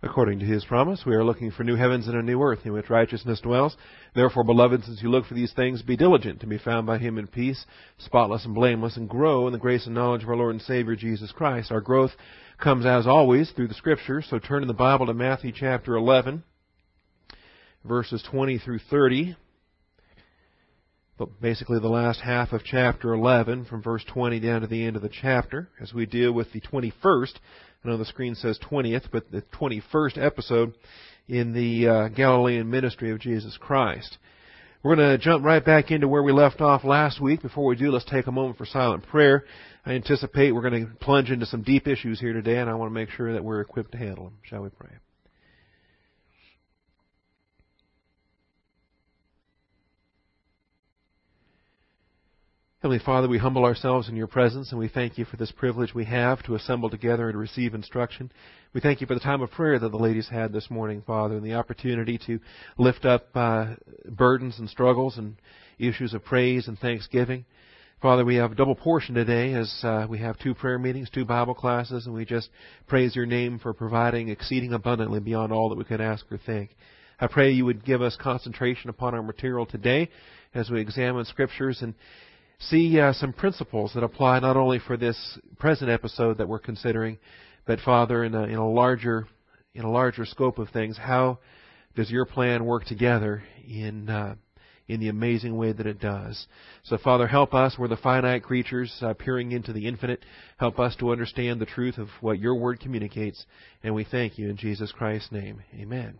According to his promise, we are looking for new heavens and a new earth in which righteousness dwells. Therefore, beloved, since you look for these things, be diligent to be found by him in peace, spotless and blameless, and grow in the grace and knowledge of our Lord and Savior Jesus Christ. Our growth comes, as always, through the Scriptures. So turn in the Bible to Matthew chapter 11, verses 20 through 30. But basically, the last half of chapter 11, from verse 20 down to the end of the chapter, as we deal with the 21st I know the screen says 20th, but the 21st episode in the uh, Galilean ministry of Jesus Christ. We're going to jump right back into where we left off last week. Before we do, let's take a moment for silent prayer. I anticipate we're going to plunge into some deep issues here today, and I want to make sure that we're equipped to handle them. Shall we pray? Heavenly Father, we humble ourselves in your presence and we thank you for this privilege we have to assemble together and receive instruction. We thank you for the time of prayer that the ladies had this morning, Father, and the opportunity to lift up uh, burdens and struggles and issues of praise and thanksgiving. Father, we have a double portion today as uh, we have two prayer meetings, two Bible classes, and we just praise your name for providing exceeding abundantly beyond all that we could ask or think. I pray you would give us concentration upon our material today as we examine scriptures and see uh, some principles that apply not only for this present episode that we're considering, but Father, in a, in a larger in a larger scope of things, how does your plan work together in uh, in the amazing way that it does? So, Father, help us. We're the finite creatures uh, peering into the infinite. Help us to understand the truth of what your word communicates, and we thank you in Jesus Christ's name. Amen.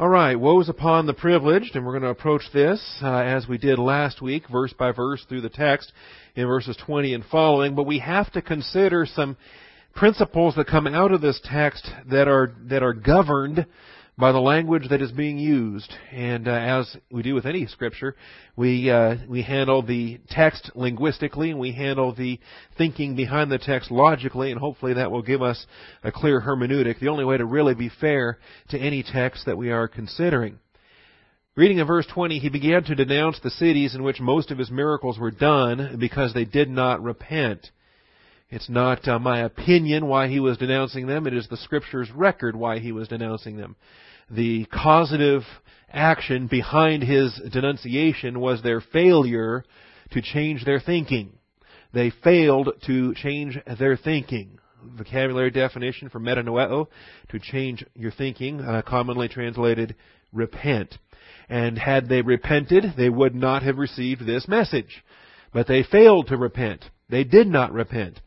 All right, woes upon the privileged, and we're going to approach this uh, as we did last week, verse by verse through the text in verses 20 and following. But we have to consider some principles that come out of this text that are that are governed by the language that is being used. And uh, as we do with any scripture, we uh, we handle the text linguistically and we handle the thinking behind the text logically, and hopefully that will give us a clear hermeneutic. The only way to really be fair to any text that we are considering. Reading in verse 20, he began to denounce the cities in which most of his miracles were done because they did not repent. It's not uh, my opinion why he was denouncing them. It is the Scripture's record why he was denouncing them the causative action behind his denunciation was their failure to change their thinking. They failed to change their thinking. Vocabulary definition for metanoeo, to change your thinking, uh, commonly translated repent. And had they repented, they would not have received this message. But they failed to repent. They did not repent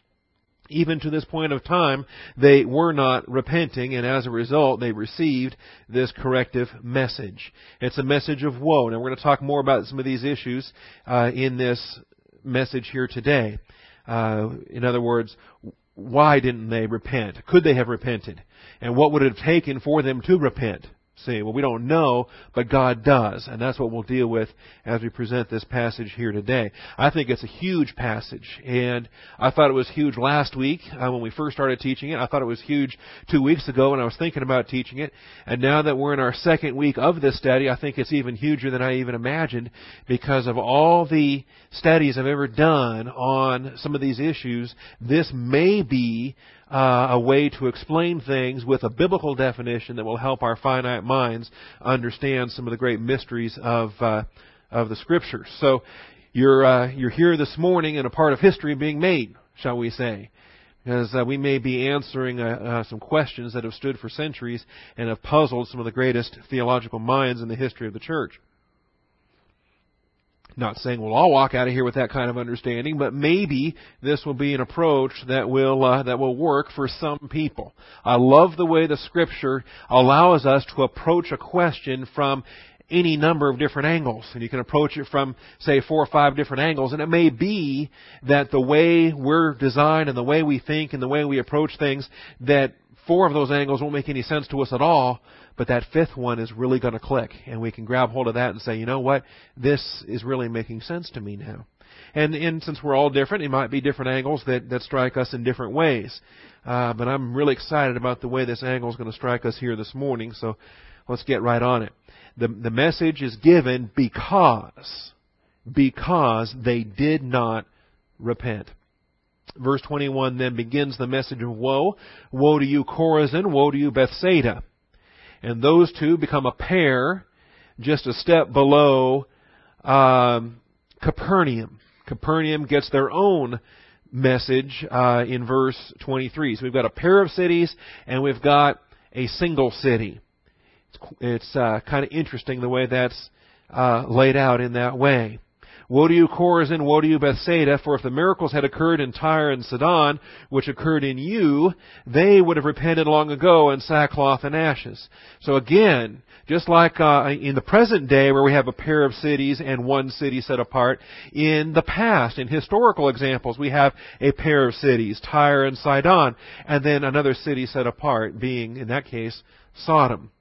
even to this point of time, they were not repenting, and as a result, they received this corrective message. It's a message of woe. Now, we're going to talk more about some of these issues uh, in this message here today. Uh, in other words, why didn't they repent? Could they have repented? And what would it have taken for them to repent? See, well, we don't know, but God does, and that's what we'll deal with as we present this passage here today. I think it's a huge passage, and I thought it was huge last week uh, when we first started teaching it. I thought it was huge two weeks ago when I was thinking about teaching it, and now that we're in our second week of this study, I think it's even huger than I even imagined because of all the studies I've ever done on some of these issues. This may be uh, a way to explain things with a biblical definition that will help our finite minds understand some of the great mysteries of uh, of the Scriptures. So you're uh, you're here this morning in a part of history being made, shall we say? Because uh, we may be answering uh, uh, some questions that have stood for centuries and have puzzled some of the greatest theological minds in the history of the church. Not saying we'll all walk out of here with that kind of understanding, but maybe this will be an approach that will uh, that will work for some people. I love the way the Scripture allows us to approach a question from any number of different angles. And you can approach it from, say, four or five different angles. And it may be that the way we're designed and the way we think and the way we approach things, that four of those angles won't make any sense to us at all, but that fifth one is really going to click, and we can grab hold of that and say, you know what, this is really making sense to me now. And, and since we're all different, it might be different angles that, that strike us in different ways. Uh, but I'm really excited about the way this angle is going to strike us here this morning, so let's get right on it. The, the message is given because, because they did not repent. Verse 21 then begins the message of woe. Woe to you, Chorazin. Woe to you, Bethsaida. And those two become a pair just a step below um, Capernaum. Capernaum gets their own message uh, in verse 23. So we've got a pair of cities and we've got a single city. It's, it's uh, kind of interesting the way that's uh, laid out in that way. Woe to you, Chorazin! Woe to you, Bethsaida! For if the miracles had occurred in Tyre and Sidon, which occurred in you, they would have repented long ago in sackcloth and ashes. So again, just like uh, in the present day where we have a pair of cities and one city set apart, in the past, in historical examples, we have a pair of cities, Tyre and Sidon, and then another city set apart, being, in that case, Sodom.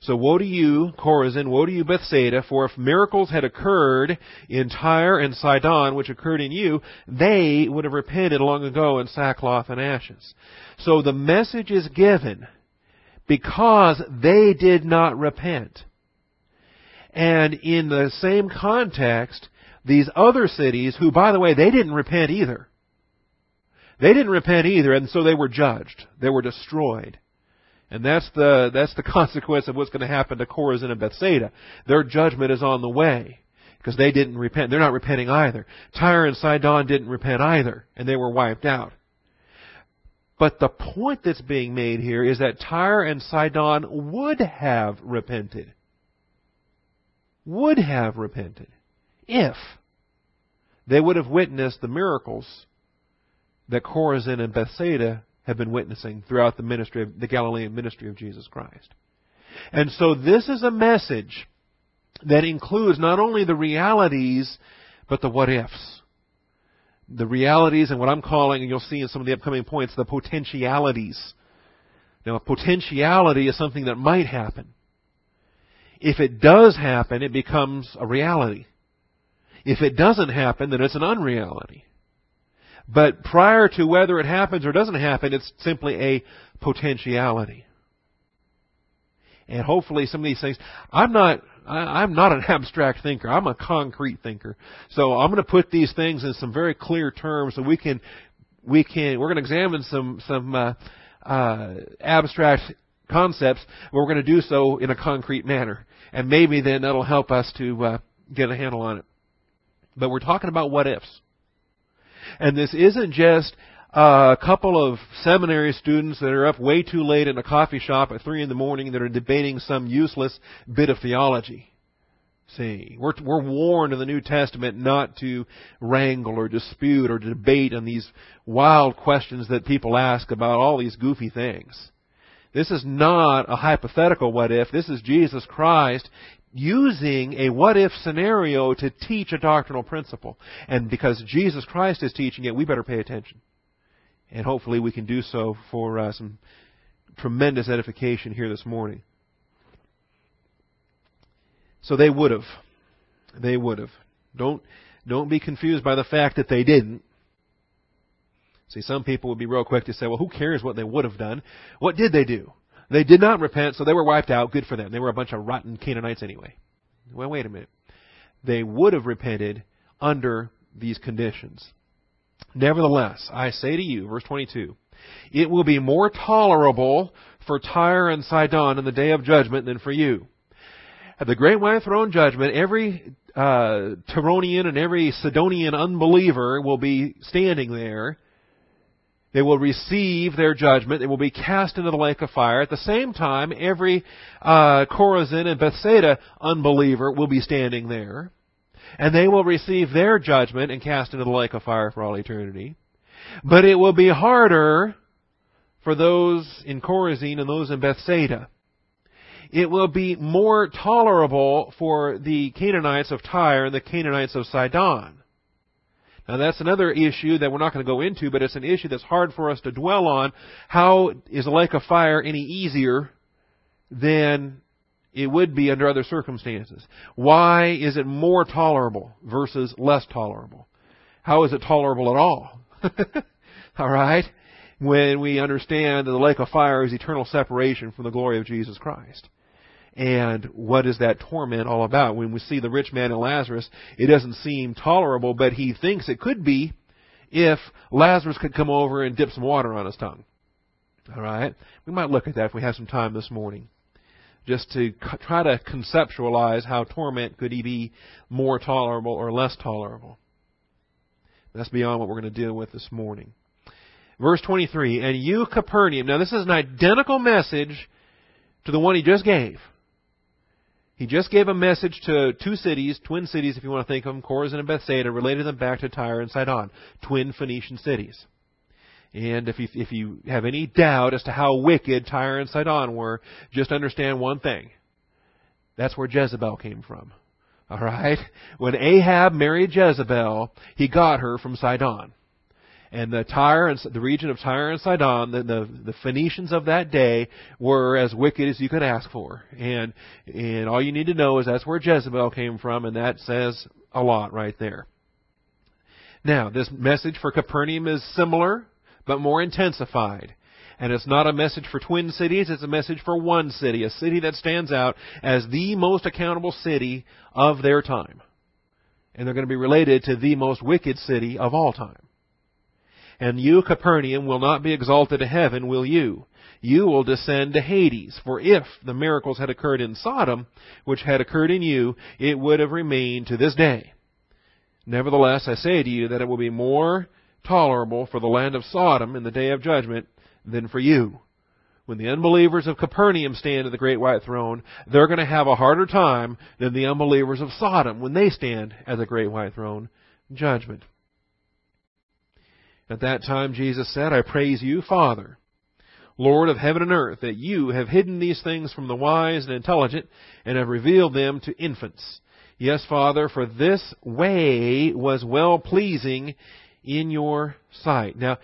So woe to you, Chorazin, woe to you, Bethsaida, for if miracles had occurred in Tyre and Sidon, which occurred in you, they would have repented long ago in sackcloth and ashes. So the message is given because they did not repent. And in the same context, these other cities, who by the way, they didn't repent either. They didn't repent either, and so they were judged. They were destroyed. And that's the, that's the consequence of what's going to happen to Chorazin and Bethsaida. Their judgment is on the way. Because they didn't repent. They're not repenting either. Tyre and Sidon didn't repent either. And they were wiped out. But the point that's being made here is that Tyre and Sidon would have repented. Would have repented. If they would have witnessed the miracles that Chorazin and Bethsaida have been witnessing throughout the ministry of the Galilean ministry of Jesus Christ. And so this is a message that includes not only the realities, but the what ifs. The realities and what I'm calling, and you'll see in some of the upcoming points, the potentialities. Now, a potentiality is something that might happen. If it does happen, it becomes a reality. If it doesn't happen, then it's an unreality. But prior to whether it happens or doesn't happen, it's simply a potentiality. And hopefully some of these things, I'm not, I, am not an abstract thinker. I'm a concrete thinker. So I'm going to put these things in some very clear terms so we can, we can, we're going to examine some, some, uh, uh, abstract concepts, but we're going to do so in a concrete manner. And maybe then that'll help us to, uh, get a handle on it. But we're talking about what ifs. And this isn't just a couple of seminary students that are up way too late in a coffee shop at three in the morning that are debating some useless bit of theology. See, we're, we're warned in the New Testament not to wrangle or dispute or debate on these wild questions that people ask about all these goofy things. This is not a hypothetical what if. This is Jesus Christ using a what if scenario to teach a doctrinal principle. And because Jesus Christ is teaching it, we better pay attention. And hopefully we can do so for uh, some tremendous edification here this morning. So they would have. They would have. Don't, don't be confused by the fact that they didn't. See, some people would be real quick to say, well, who cares what they would have done? What did they do? They did not repent, so they were wiped out. Good for them. They were a bunch of rotten Canaanites anyway. Well, wait a minute. They would have repented under these conditions. Nevertheless, I say to you, verse 22, it will be more tolerable for Tyre and Sidon in the day of judgment than for you. At the great white throne judgment, every uh, Tyronian and every Sidonian unbeliever will be standing there they will receive their judgment. They will be cast into the lake of fire. At the same time, every uh, Chorazin and Bethsaida unbeliever will be standing there. And they will receive their judgment and cast into the lake of fire for all eternity. But it will be harder for those in Chorazin and those in Bethsaida. It will be more tolerable for the Canaanites of Tyre and the Canaanites of Sidon. Now that's another issue that we're not going to go into, but it's an issue that's hard for us to dwell on. How is a lake of fire any easier than it would be under other circumstances? Why is it more tolerable versus less tolerable? How is it tolerable at all? all right? When we understand that the lake of fire is eternal separation from the glory of Jesus Christ. And what is that torment all about? When we see the rich man and Lazarus, it doesn't seem tolerable, but he thinks it could be if Lazarus could come over and dip some water on his tongue. All right? We might look at that if we have some time this morning. Just to try to conceptualize how torment could be more tolerable or less tolerable. That's beyond what we're going to deal with this morning. Verse 23, and you, Capernaum. Now, this is an identical message to the one he just gave. He just gave a message to two cities, twin cities, if you want to think of them, Chorazin and Bethsaida, related them back to Tyre and Sidon, twin Phoenician cities. And if you, if you have any doubt as to how wicked Tyre and Sidon were, just understand one thing. That's where Jezebel came from. Alright? When Ahab married Jezebel, he got her from Sidon. And the Tyre and the region of Tyre and Sidon, the, the, the Phoenicians of that day were as wicked as you could ask for. And and all you need to know is that's where Jezebel came from, and that says a lot right there. Now, this message for Capernaum is similar, but more intensified. And it's not a message for twin cities, it's a message for one city, a city that stands out as the most accountable city of their time. And they're going to be related to the most wicked city of all time. And you, Capernaum, will not be exalted to heaven, will you? You will descend to Hades. For if the miracles had occurred in Sodom, which had occurred in you, it would have remained to this day. Nevertheless, I say to you that it will be more tolerable for the land of Sodom in the day of judgment than for you. When the unbelievers of Capernaum stand at the great white throne, they're going to have a harder time than the unbelievers of Sodom when they stand at the great white throne judgment. At that time Jesus said, I praise you, Father, Lord of heaven and earth, that you have hidden these things from the wise and intelligent and have revealed them to infants. Yes, Father, for this way was well pleasing in your sight. Now,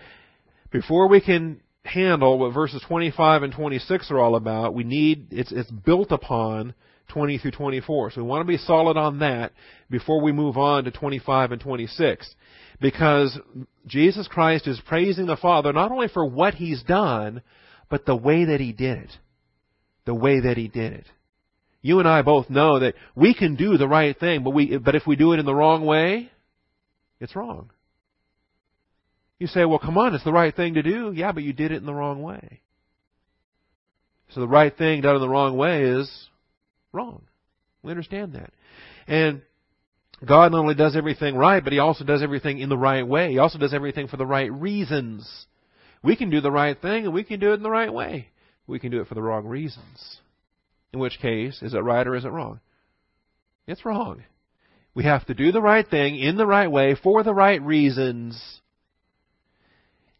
before we can handle what verses 25 and 26 are all about, we need, it's, it's built upon 20 through 24. So we want to be solid on that before we move on to 25 and 26. Because Jesus Christ is praising the Father not only for what He's done, but the way that He did it. The way that He did it. You and I both know that we can do the right thing, but we, but if we do it in the wrong way, it's wrong. You say, well, come on, it's the right thing to do. Yeah, but you did it in the wrong way. So the right thing done in the wrong way is wrong. We understand that. And God not only does everything right, but He also does everything in the right way. He also does everything for the right reasons. We can do the right thing and we can do it in the right way. We can do it for the wrong reasons. In which case, is it right or is it wrong? It's wrong. We have to do the right thing in the right way for the right reasons.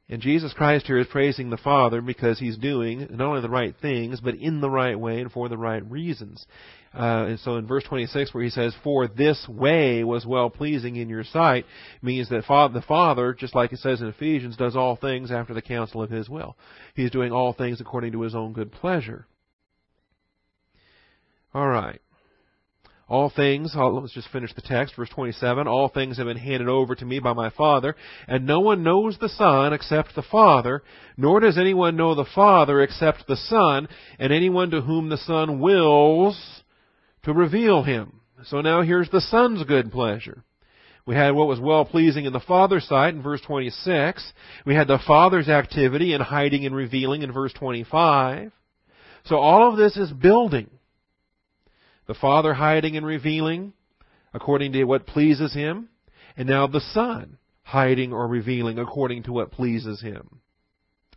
And Jesus Christ here is praising the Father because He's doing not only the right things, but in the right way and for the right reasons. Uh, and so in verse 26 where he says, For this way was well pleasing in your sight, means that the Father, just like it says in Ephesians, does all things after the counsel of His will. He's doing all things according to His own good pleasure. Alright. All things, let's just finish the text, verse 27. All things have been handed over to me by my Father, and no one knows the Son except the Father, nor does anyone know the Father except the Son, and anyone to whom the Son wills to reveal him. So now here's the Son's good pleasure. We had what was well pleasing in the Father's sight in verse 26. We had the Father's activity in hiding and revealing in verse 25. So all of this is building the Father hiding and revealing according to what pleases Him, and now the Son hiding or revealing according to what pleases Him.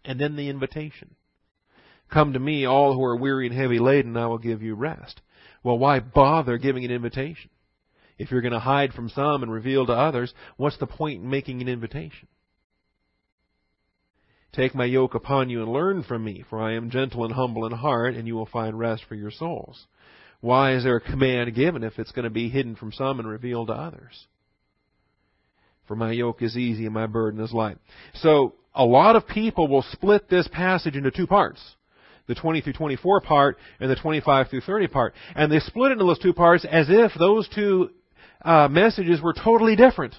And then the invitation. Come to me, all who are weary and heavy laden, I will give you rest. Well, why bother giving an invitation? If you're going to hide from some and reveal to others, what's the point in making an invitation? Take my yoke upon you and learn from me, for I am gentle and humble in heart, and you will find rest for your souls. Why is there a command given if it's going to be hidden from some and revealed to others? For my yoke is easy and my burden is light. So, a lot of people will split this passage into two parts. The 20 through 24 part and the 25 through 30 part. And they split it into those two parts as if those two uh, messages were totally different.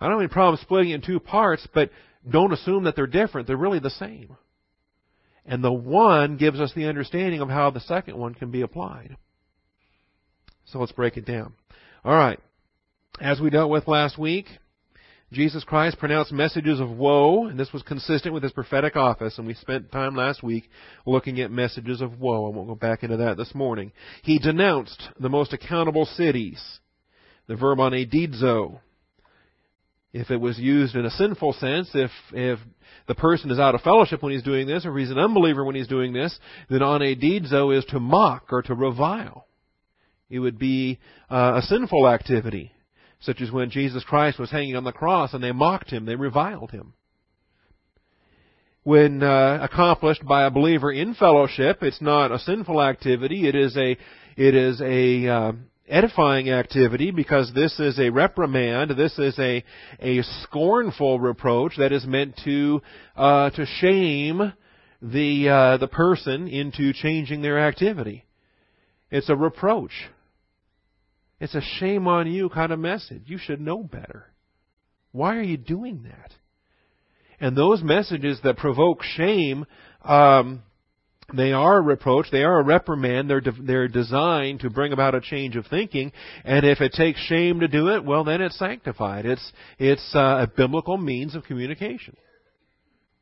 I don't have any problem splitting it in two parts, but don't assume that they're different. They're really the same. And the one gives us the understanding of how the second one can be applied. So let's break it down. All right. As we dealt with last week, Jesus Christ pronounced messages of woe, and this was consistent with his prophetic office, and we spent time last week looking at messages of woe. I won't go back into that this morning. He denounced the most accountable cities. The verb on anedidzo. If it was used in a sinful sense, if, if the person is out of fellowship when he's doing this, or if he's an unbeliever when he's doing this, then anedidzo is to mock or to revile. It would be uh, a sinful activity such as when Jesus Christ was hanging on the cross and they mocked him, they reviled him. When uh, accomplished by a believer in fellowship, it's not a sinful activity. It is a it is a uh, edifying activity because this is a reprimand. This is a a scornful reproach that is meant to uh, to shame the uh, the person into changing their activity. It's a reproach. It's a shame on you kind of message. You should know better. Why are you doing that? And those messages that provoke shame, um, they are a reproach, they are a reprimand, they're, de- they're designed to bring about a change of thinking, and if it takes shame to do it, well then it's sanctified. It's, it's uh, a biblical means of communication.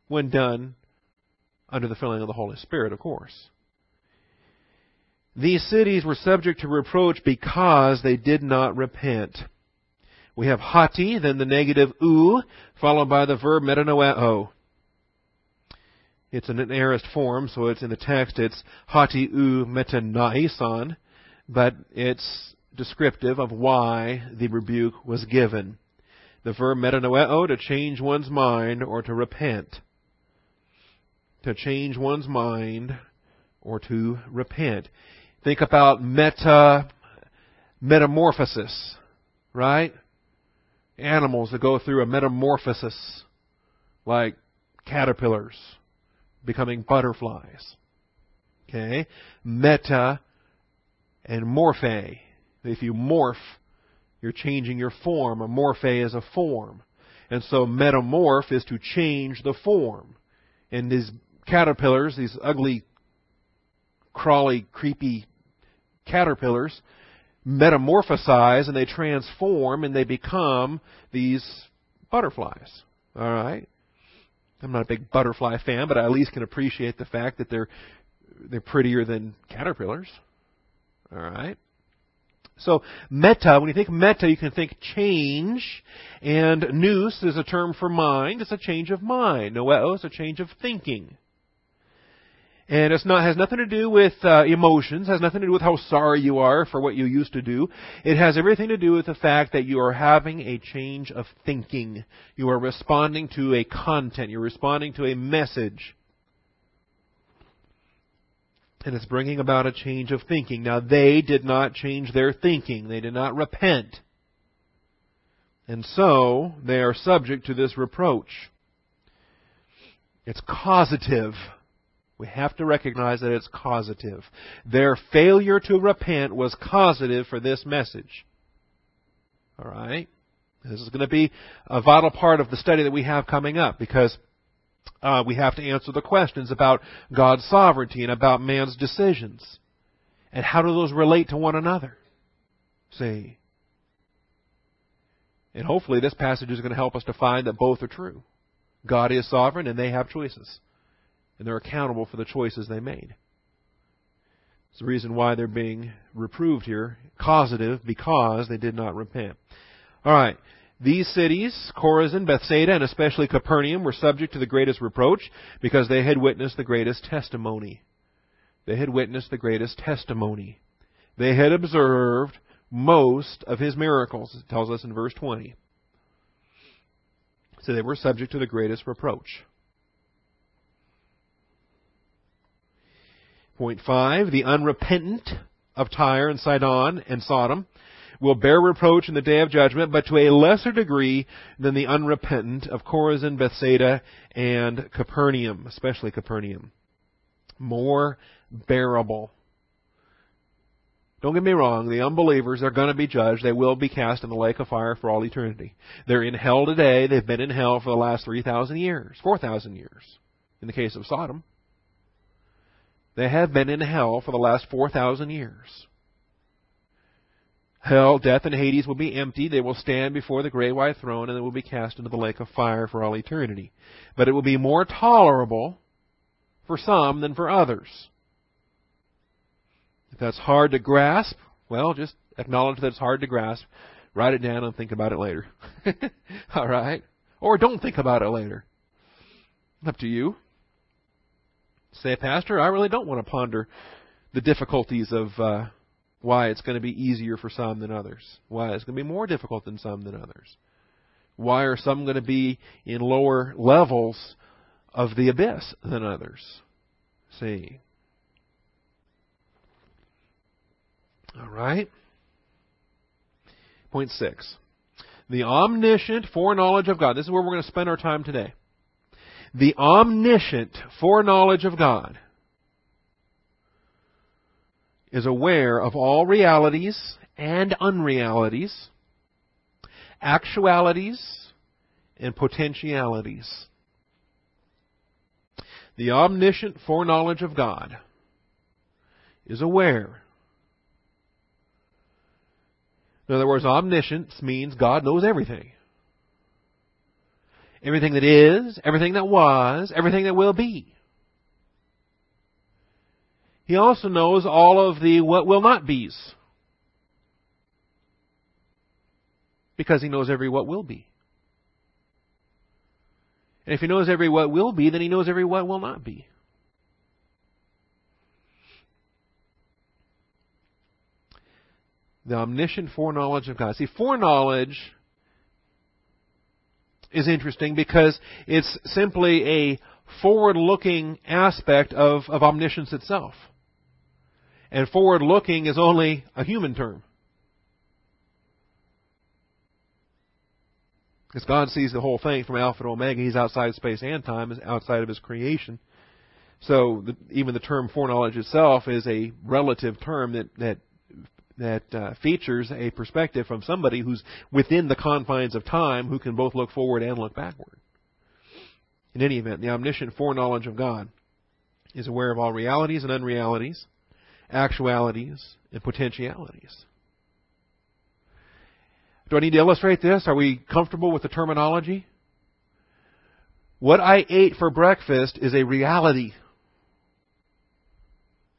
When done under the filling of the Holy Spirit, of course. These cities were subject to reproach because they did not repent. We have hati, then the negative u, followed by the verb metanoeo. It's in an aorist form, so it's in the text, it's hati u metanaison, but it's descriptive of why the rebuke was given. The verb metanoeo, to change one's mind or to repent. To change one's mind or to repent. Think about meta metamorphosis, right? Animals that go through a metamorphosis, like caterpillars becoming butterflies. Okay? Meta and morphe. If you morph, you're changing your form. A morphe is a form. And so metamorph is to change the form. And these caterpillars, these ugly, crawly, creepy caterpillars metamorphosize and they transform and they become these butterflies. All right. I'm not a big butterfly fan, but I at least can appreciate the fact that they're they're prettier than caterpillars. All right. So meta, when you think meta, you can think change, and nous is a term for mind. It's a change of mind. Noeo is a change of thinking. And it's not has nothing to do with uh, emotions, has nothing to do with how sorry you are for what you used to do. It has everything to do with the fact that you are having a change of thinking. You are responding to a content, you're responding to a message. And it's bringing about a change of thinking. Now, they did not change their thinking. They did not repent. And so, they are subject to this reproach. It's causative. We have to recognize that it's causative. Their failure to repent was causative for this message. Alright? This is going to be a vital part of the study that we have coming up because uh, we have to answer the questions about God's sovereignty and about man's decisions. And how do those relate to one another? See? And hopefully this passage is going to help us to find that both are true. God is sovereign and they have choices and they're accountable for the choices they made. It's the reason why they're being reproved here, causative, because they did not repent. All right. These cities, Chorazin, Bethsaida, and especially Capernaum, were subject to the greatest reproach because they had witnessed the greatest testimony. They had witnessed the greatest testimony. They had observed most of his miracles, it tells us in verse 20. So they were subject to the greatest reproach. Point five, the unrepentant of Tyre and Sidon and Sodom will bear reproach in the day of judgment, but to a lesser degree than the unrepentant of Chorazin, Bethsaida, and Capernaum, especially Capernaum. More bearable. Don't get me wrong, the unbelievers are going to be judged. They will be cast in the lake of fire for all eternity. They're in hell today. They've been in hell for the last 3,000 years, 4,000 years, in the case of Sodom. They have been in hell for the last 4,000 years. Hell, death, and Hades will be empty. They will stand before the great white throne and they will be cast into the lake of fire for all eternity. But it will be more tolerable for some than for others. If that's hard to grasp, well, just acknowledge that it's hard to grasp. Write it down and think about it later. all right? Or don't think about it later. Up to you. Say, Pastor, I really don't want to ponder the difficulties of uh, why it's going to be easier for some than others, why it's going to be more difficult than some than others. Why are some going to be in lower levels of the abyss than others? See. All right. Point six. The omniscient foreknowledge of God. This is where we're going to spend our time today. The omniscient foreknowledge of God is aware of all realities and unrealities, actualities and potentialities. The omniscient foreknowledge of God is aware. In other words, omniscience means God knows everything. Everything that is, everything that was, everything that will be. He also knows all of the what will not be's. Because he knows every what will be. And if he knows every what will be, then he knows every what will not be. The omniscient foreknowledge of God. See, foreknowledge is interesting because it's simply a forward looking aspect of, of omniscience itself. And forward looking is only a human term. Because God sees the whole thing from Alpha to Omega. He's outside space and time, is outside of His creation. So the, even the term foreknowledge itself is a relative term that that that uh, features a perspective from somebody who's within the confines of time, who can both look forward and look backward. In any event, the omniscient foreknowledge of God is aware of all realities and unrealities, actualities, and potentialities. Do I need to illustrate this? Are we comfortable with the terminology? What I ate for breakfast is a reality.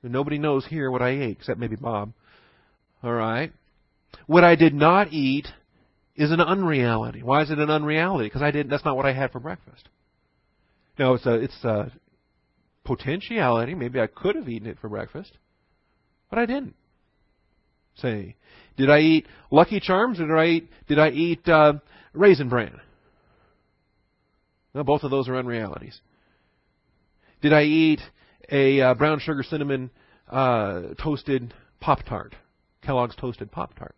And nobody knows here what I ate, except maybe Bob. All right. What I did not eat is an unreality. Why is it an unreality? Because I didn't. That's not what I had for breakfast. No, it's a it's a potentiality. Maybe I could have eaten it for breakfast. But I didn't. Say, did I eat Lucky Charms or did I eat, did I eat uh, Raisin Bran? No, both of those are unrealities. Did I eat a uh, brown sugar cinnamon uh, toasted Pop Tart? Kellogg's toasted Pop Tart.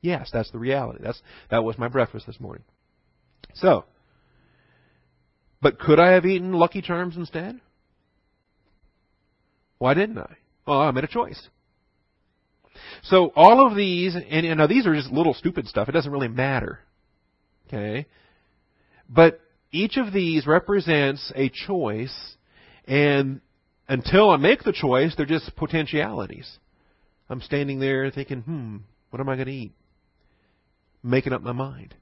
Yes, that's the reality. That's that was my breakfast this morning. So, but could I have eaten Lucky Charms instead? Why didn't I? Well, I made a choice. So all of these, and, and now these are just little stupid stuff. It doesn't really matter. Okay? But each of these represents a choice, and until I make the choice, they're just potentialities. I'm standing there thinking, hmm, what am I going to eat? Making up my mind.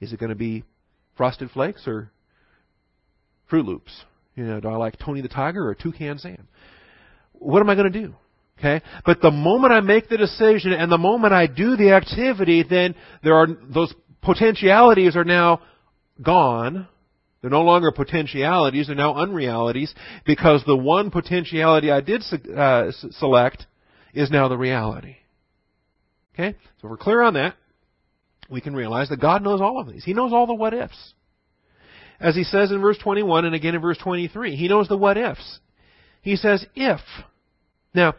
Is it going to be Frosted Flakes or Froot Loops? You know, do I like Tony the Tiger or Toucan Sam? What am I going to do? Okay? But the moment I make the decision and the moment I do the activity, then there are, those potentialities are now gone. They're no longer potentialities, they're now unrealities because the one potentiality I did uh, select is now the reality. Okay? So if we're clear on that. We can realize that God knows all of these. He knows all the what ifs. As he says in verse 21 and again in verse 23, he knows the what ifs. He says, if. Now,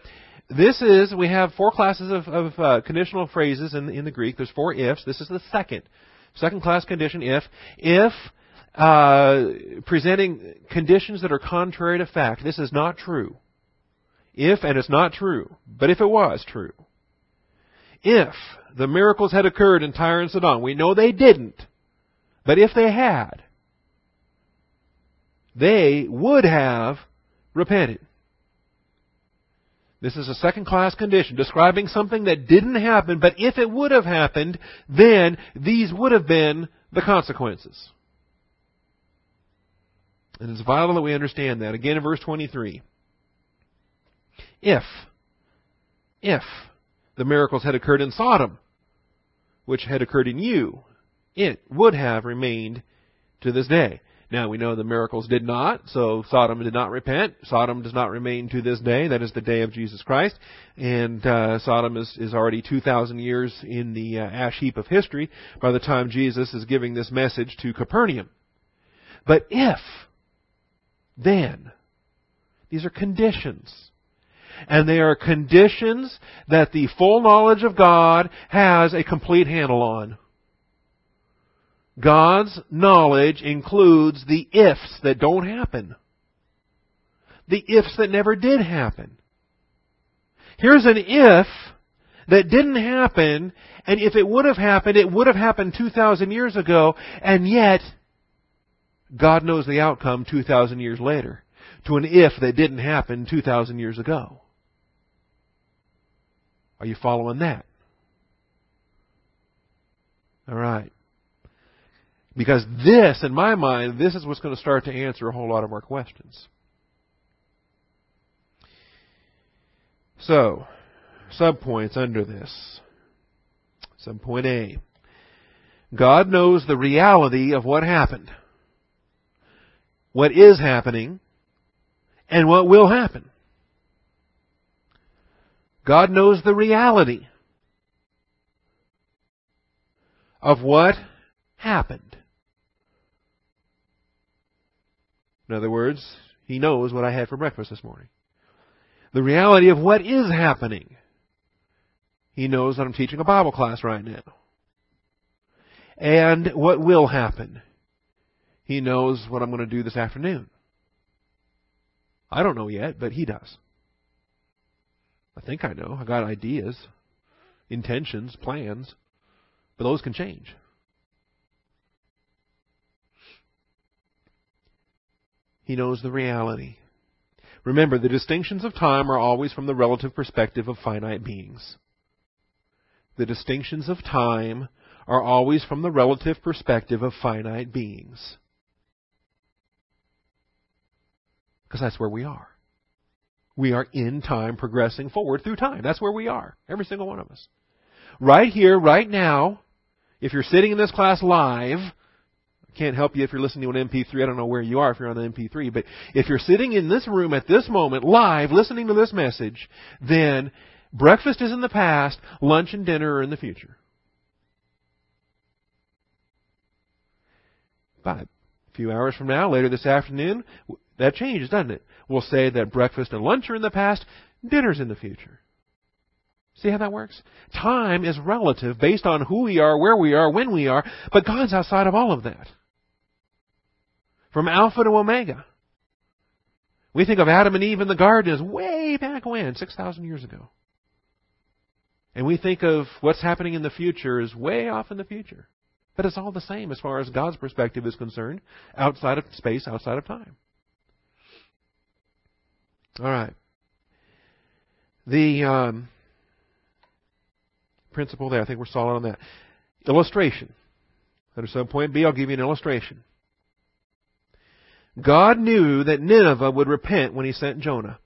this is, we have four classes of, of uh, conditional phrases in, in the Greek. There's four ifs. This is the second. Second class condition, if. If, uh, presenting conditions that are contrary to fact. This is not true. If, and it's not true, but if it was true. If the miracles had occurred in Tyre and Sidon, we know they didn't, but if they had, they would have repented. This is a second class condition describing something that didn't happen, but if it would have happened, then these would have been the consequences. And it's vital that we understand that. Again in verse 23. If, if the miracles had occurred in Sodom, which had occurred in you, it would have remained to this day. Now we know the miracles did not, so Sodom did not repent. Sodom does not remain to this day. That is the day of Jesus Christ, and uh, Sodom is, is already 2,000 years in the uh, ash heap of history by the time Jesus is giving this message to Capernaum. But if, then, these are conditions. And they are conditions that the full knowledge of God has a complete handle on. God's knowledge includes the ifs that don't happen. The ifs that never did happen. Here's an if that didn't happen, and if it would have happened, it would have happened 2,000 years ago, and yet, God knows the outcome 2,000 years later to an if that didn't happen 2,000 years ago. Are you following that? All right. Because this, in my mind, this is what's going to start to answer a whole lot of our questions. So, subpoints under this. Subpoint A. God knows the reality of what happened, what is happening, and what will happen. God knows the reality of what happened. In other words, He knows what I had for breakfast this morning. The reality of what is happening. He knows that I'm teaching a Bible class right now. And what will happen. He knows what I'm going to do this afternoon. I don't know yet, but He does. I think I know. I got ideas, intentions, plans, but those can change. He knows the reality. Remember, the distinctions of time are always from the relative perspective of finite beings. The distinctions of time are always from the relative perspective of finite beings. Because that's where we are. We are in time progressing forward through time. That's where we are. Every single one of us. Right here, right now, if you're sitting in this class live, I can't help you if you're listening to an MP3. I don't know where you are if you're on the MP3, but if you're sitting in this room at this moment live listening to this message, then breakfast is in the past, lunch and dinner are in the future. But a few hours from now, later this afternoon, that changes, doesn't it? We'll say that breakfast and lunch are in the past, dinner's in the future. See how that works? Time is relative based on who we are, where we are, when we are, but God's outside of all of that. From Alpha to Omega. We think of Adam and Eve in the garden as way back when, 6,000 years ago. And we think of what's happening in the future as way off in the future. But it's all the same as far as God's perspective is concerned, outside of space, outside of time. All right. The um, principle there, I think we're solid on that. Illustration. Under subpoint B, I'll give you an illustration. God knew that Nineveh would repent when he sent Jonah.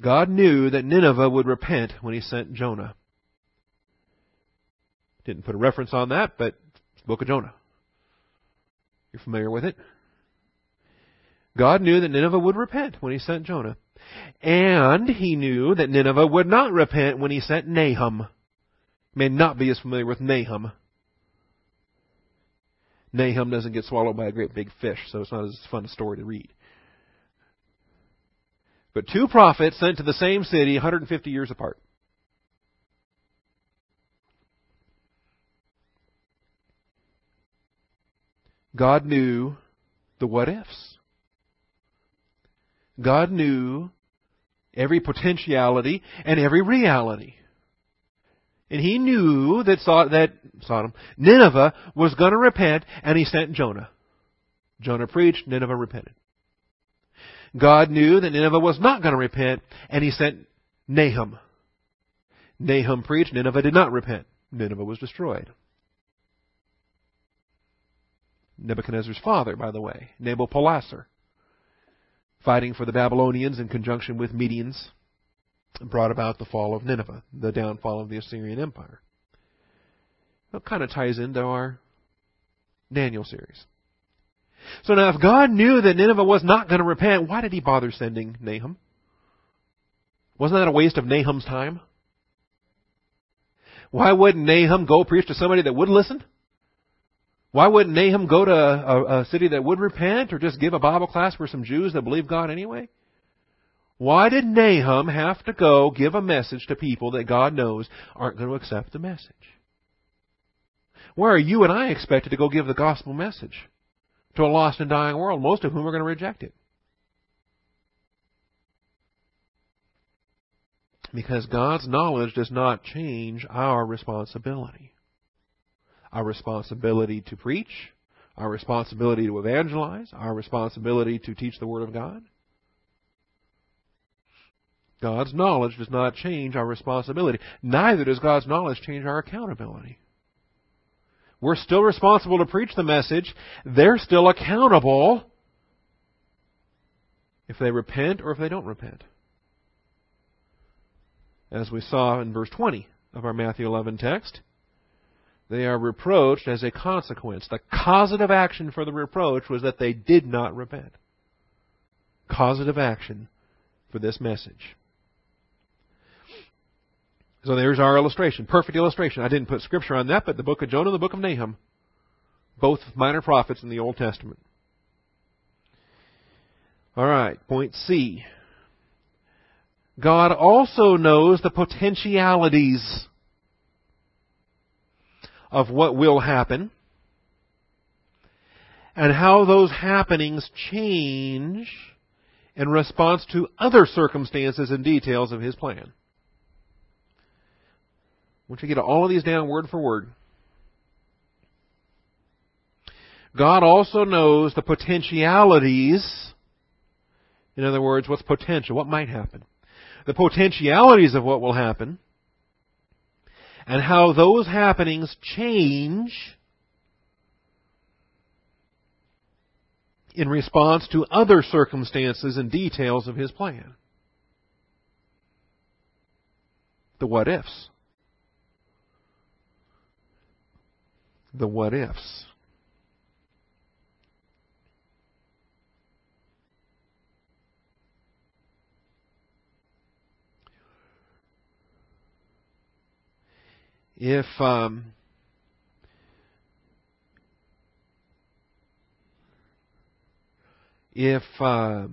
God knew that Nineveh would repent when he sent Jonah. Didn't put a reference on that, but it's the book of Jonah. You're familiar with it? God knew that Nineveh would repent when he sent Jonah. And he knew that Nineveh would not repent when he sent Nahum. May not be as familiar with Nahum. Nahum doesn't get swallowed by a great big fish, so it's not as fun a story to read. But two prophets sent to the same city 150 years apart. God knew the what ifs. God knew every potentiality and every reality. And he knew that, that Sodom, Nineveh was going to repent, and he sent Jonah. Jonah preached, Nineveh repented. God knew that Nineveh was not going to repent, and he sent Nahum. Nahum preached, Nineveh did not repent. Nineveh was destroyed. Nebuchadnezzar's father, by the way, Nabopolassar, fighting for the Babylonians in conjunction with Medians, brought about the fall of Nineveh, the downfall of the Assyrian Empire. That kind of ties into our Daniel series. So now, if God knew that Nineveh was not going to repent, why did He bother sending Nahum? Wasn't that a waste of Nahum's time? Why wouldn't Nahum go preach to somebody that would listen? Why wouldn't Nahum go to a, a, city that would repent or just give a Bible class for some Jews that believe God anyway? Why did Nahum have to go give a message to people that God knows aren't going to accept the message? Why are you and I expected to go give the gospel message to a lost and dying world, most of whom are going to reject it? Because God's knowledge does not change our responsibility. Our responsibility to preach, our responsibility to evangelize, our responsibility to teach the Word of God. God's knowledge does not change our responsibility. Neither does God's knowledge change our accountability. We're still responsible to preach the message. They're still accountable if they repent or if they don't repent as we saw in verse 20 of our Matthew 11 text. They are reproached as a consequence. The causative action for the reproach was that they did not repent. Causative action for this message. So there's our illustration. Perfect illustration. I didn't put scripture on that, but the book of Jonah and the book of Nahum. Both minor prophets in the Old Testament. Alright, point C. God also knows the potentialities of what will happen and how those happenings change in response to other circumstances and details of His plan. I want you to get all of these down word for word. God also knows the potentialities. In other words, what's potential? What might happen? the potentialities of what will happen, and how those happenings change in response to other circumstances and details of his plan. The what ifs. The what ifs. If um, if uh,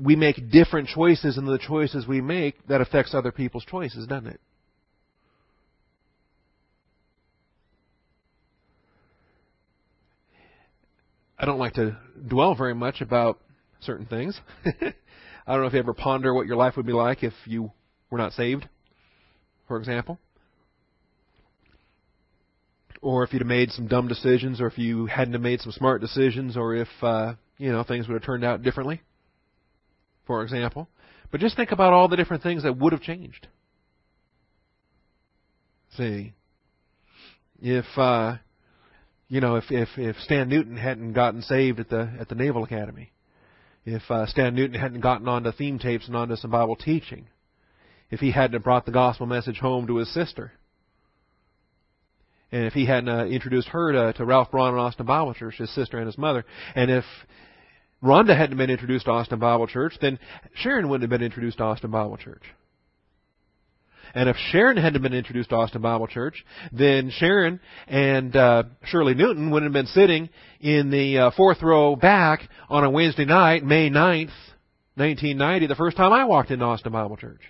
we make different choices and the choices we make, that affects other people's choices, doesn't it? I don't like to dwell very much about certain things. I don't know if you ever ponder what your life would be like if you were not saved for example. Or if you'd have made some dumb decisions, or if you hadn't have made some smart decisions, or if uh, you know things would have turned out differently, for example. But just think about all the different things that would have changed. See, if uh, you know, if if if Stan Newton hadn't gotten saved at the at the Naval Academy, if uh, Stan Newton hadn't gotten onto Thieme tapes and onto some Bible teaching, if he hadn't brought the gospel message home to his sister. And if he hadn't uh, introduced her to, to Ralph Braun and Austin Bible Church, his sister and his mother. And if Rhonda hadn't been introduced to Austin Bible Church, then Sharon wouldn't have been introduced to Austin Bible Church. And if Sharon hadn't been introduced to Austin Bible Church, then Sharon and uh, Shirley Newton wouldn't have been sitting in the uh, fourth row back on a Wednesday night, May 9th, 1990, the first time I walked into Austin Bible Church.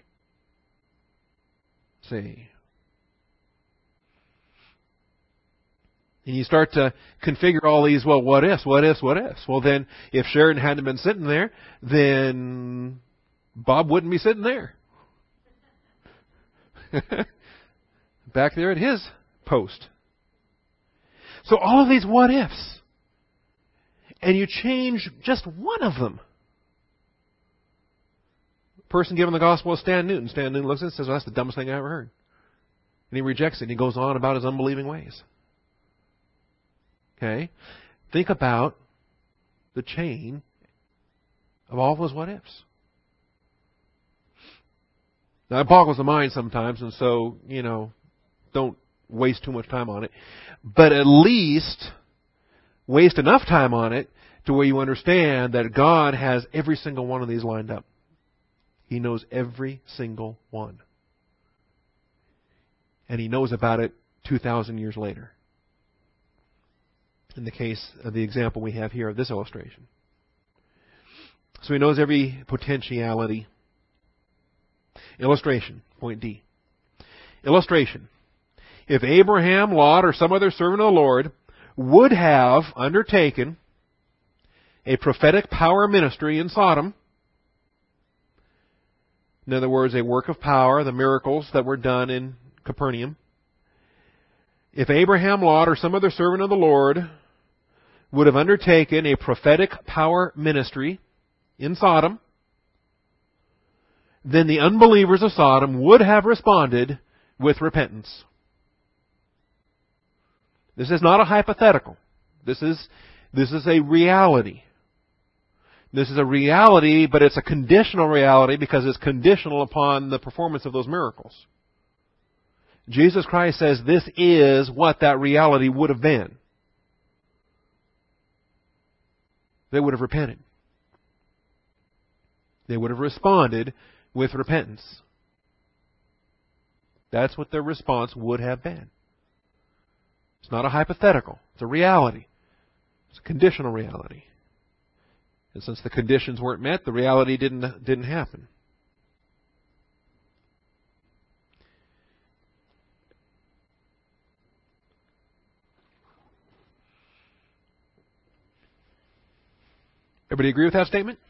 See. And you start to configure all these, well, what ifs, what ifs, what ifs. Well, then, if Sharon hadn't been sitting there, then Bob wouldn't be sitting there. Back there at his post. So all of these what ifs. and you change just one of them. Person given the gospel is Stan Newton. Stan Newton looks at it and says, well, that's the dumbest thing I ever heard. And he rejects it and he goes on about his unbelieving ways. Okay? Think about the chain of all those what ifs. Now, it boggles the mind sometimes, and so, you know, don't waste too much time on it. But at least waste enough time on it to where you understand that God has every single one of these lined up. He knows every single one. And He knows about it 2,000 years later. In the case of the example we have here of this illustration. So He knows every potentiality. Illustration, point D. Illustration. If Abraham, Lot, or some other servant of the Lord would have undertaken a prophetic power ministry in Sodom, in other words, a work of power, the miracles that were done in Capernaum, if Abraham, Lot, or some other servant of the Lord would have undertaken a prophetic power ministry in Sodom, then the unbelievers of Sodom would have responded with repentance. This is not a hypothetical. This is, this is a reality. This is a reality, but it's a conditional reality because it's conditional upon the performance of those miracles. Jesus Christ says this is what that reality would have been. They would have repented. They would have responded with repentance. That's what their response would have been. It's not a hypothetical. It's a reality. It's a conditional reality. And since the conditions weren't met, the reality didn't, didn't happen. Everybody agree with that statement?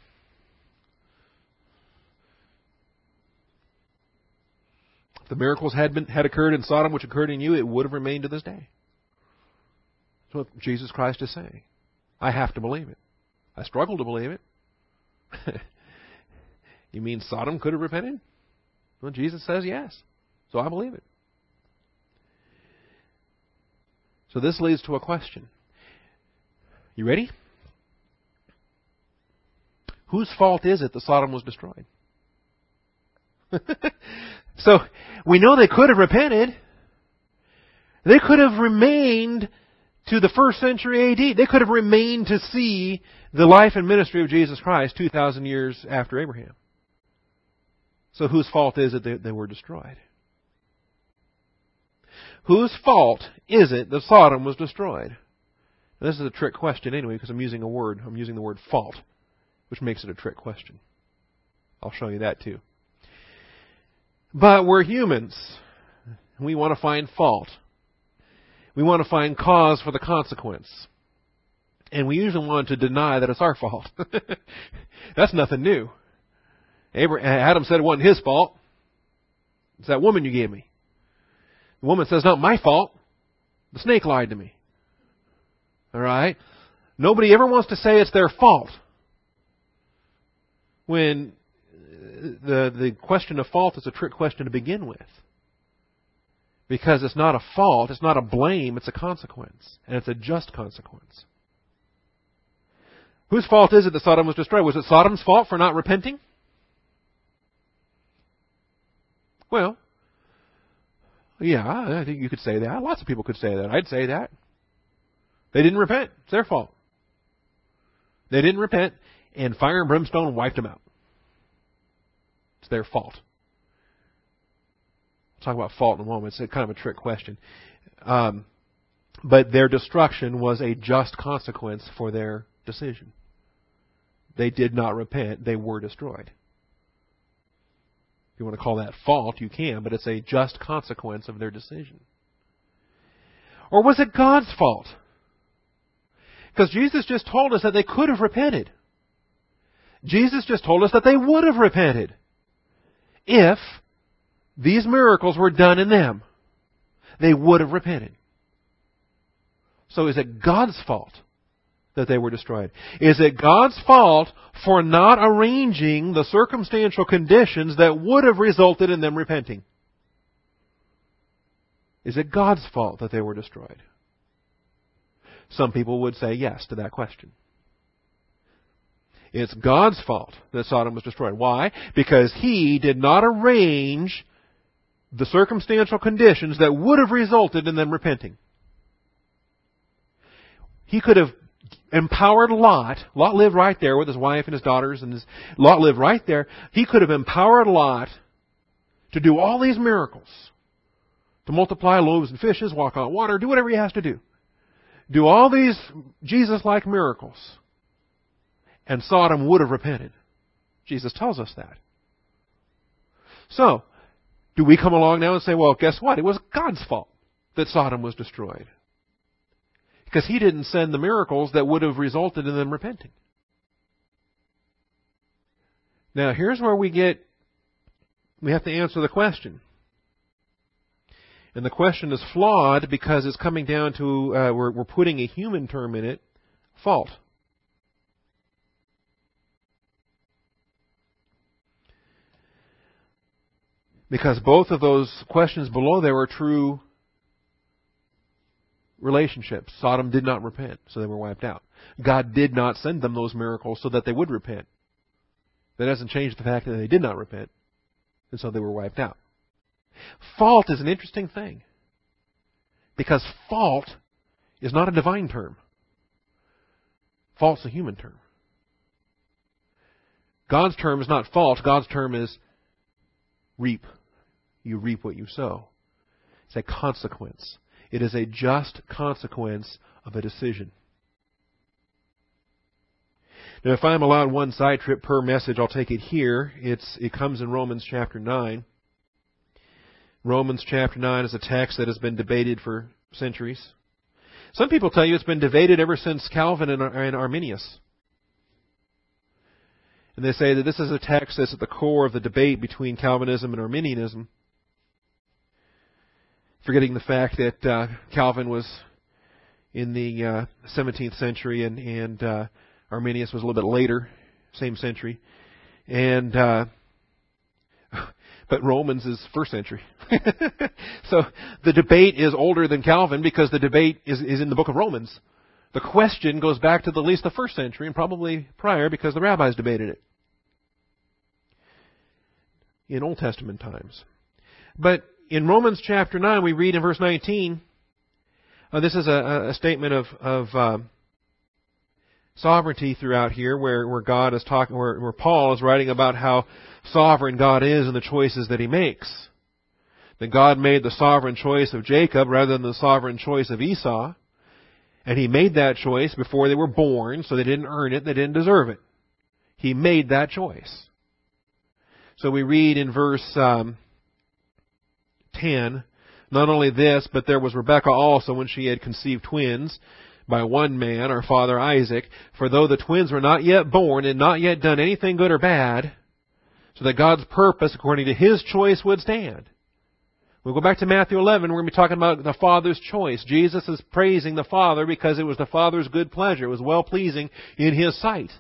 If the miracles had been had occurred in Sodom, which occurred in you, it would have remained to this day. That's what Jesus Christ is saying. I have to believe it. I struggle to believe it. you mean Sodom could have repented? Well, Jesus says yes. So I believe it. So this leads to a question. You ready? Whose fault is it that Sodom was destroyed? so we know they could have repented. They could have remained to the first century AD. They could have remained to see the life and ministry of Jesus Christ 2,000 years after Abraham. So whose fault is it that they were destroyed? Whose fault is it that Sodom was destroyed? this is a trick question anyway because I'm using a word. I'm using the word fault, which makes it a trick question. I'll show you that too. But we're humans. We want to find fault. We want to find cause for the consequence. And we usually want to deny that it's our fault. That's nothing new. Adam said it wasn't his fault. It's that woman you gave me. The woman says, not my fault. The snake lied to me. Alright? Nobody ever wants to say it's their fault. When uh, the, the question of fault is a trick question to begin with. Because it's not a fault, it's not a blame, it's a consequence. And it's a just consequence. Whose fault is it that Sodom was destroyed? Was it Sodom's fault for not repenting? Well, yeah, I think you could say that. Lots of people could say that. I'd say that. They didn't repent. It's their fault. They didn't repent, and fire and brimstone wiped them out. It's their fault talk about fault in a moment. It's kind of a trick question. Um, but their destruction was a just consequence for their decision. They did not repent. They were destroyed. If you want to call that fault, you can, but it's a just consequence of their decision. Or was it God's fault? Because Jesus just told us that they could have repented. Jesus just told us that they would have repented if these miracles were done in them, they would have repented. So is it God's fault that they were destroyed? Is it God's fault for not arranging the circumstantial conditions that would have resulted in them repenting? Is it God's fault that they were destroyed? Some people would say yes to that question. It's God's fault that Sodom was destroyed. Why? Because He did not arrange the circumstantial conditions that would have resulted in them repenting. He could have empowered Lot. Lot lived right there with his wife and his daughters, and his, Lot lived right there. He could have empowered Lot to do all these miracles, to multiply loaves and fishes, walk on water, do whatever he has to do. Do all these Jesus-like miracles, and Sodom would have repented. Jesus tells us that. So, do we come along now and say, well, guess what? It was God's fault that Sodom was destroyed. Because he didn't send the miracles that would have resulted in them repenting. Now, here's where we get, we have to answer the question. And the question is flawed because it's coming down to, uh, we're, we're putting a human term in it, fault. Because both of those questions below there were true relationships. Sodom did not repent, so they were wiped out. God did not send them those miracles so that they would repent. That doesn't change the fact that they did not repent, and so they were wiped out. Fault is an interesting thing. Because fault is not a divine term. Fault's a human term. God's term is not fault. God's term is reap. You reap what you sow. It's a consequence. It is a just consequence of a decision. Now, if I'm allowed one side trip per message, I'll take it here. It's, it comes in Romans chapter 9. Romans chapter 9 is a text that has been debated for centuries. Some people tell you it's been debated ever since Calvin and, and Arminius. And they say that this is a text that's at the core of the debate between Calvinism and Arminianism forgetting the fact that uh, Calvin was in the uh, 17th century and, and uh, Arminius was a little bit later, same century, and uh, but Romans is first century. so the debate is older than Calvin because the debate is, is in the book of Romans. The question goes back to at least the first century and probably prior because the rabbis debated it in Old Testament times. But in Romans chapter 9, we read in verse 19, uh, this is a, a statement of, of uh, sovereignty throughout here, where, where God is talking, where, where Paul is writing about how sovereign God is and the choices that he makes. That God made the sovereign choice of Jacob rather than the sovereign choice of Esau. And he made that choice before they were born, so they didn't earn it, they didn't deserve it. He made that choice. So we read in verse um, 10. Not only this, but there was Rebekah also when she had conceived twins by one man, our father Isaac. For though the twins were not yet born and not yet done anything good or bad, so that God's purpose according to His choice would stand. We'll go back to Matthew 11. We're going to be talking about the Father's choice. Jesus is praising the Father because it was the Father's good pleasure. It was well pleasing in His sight.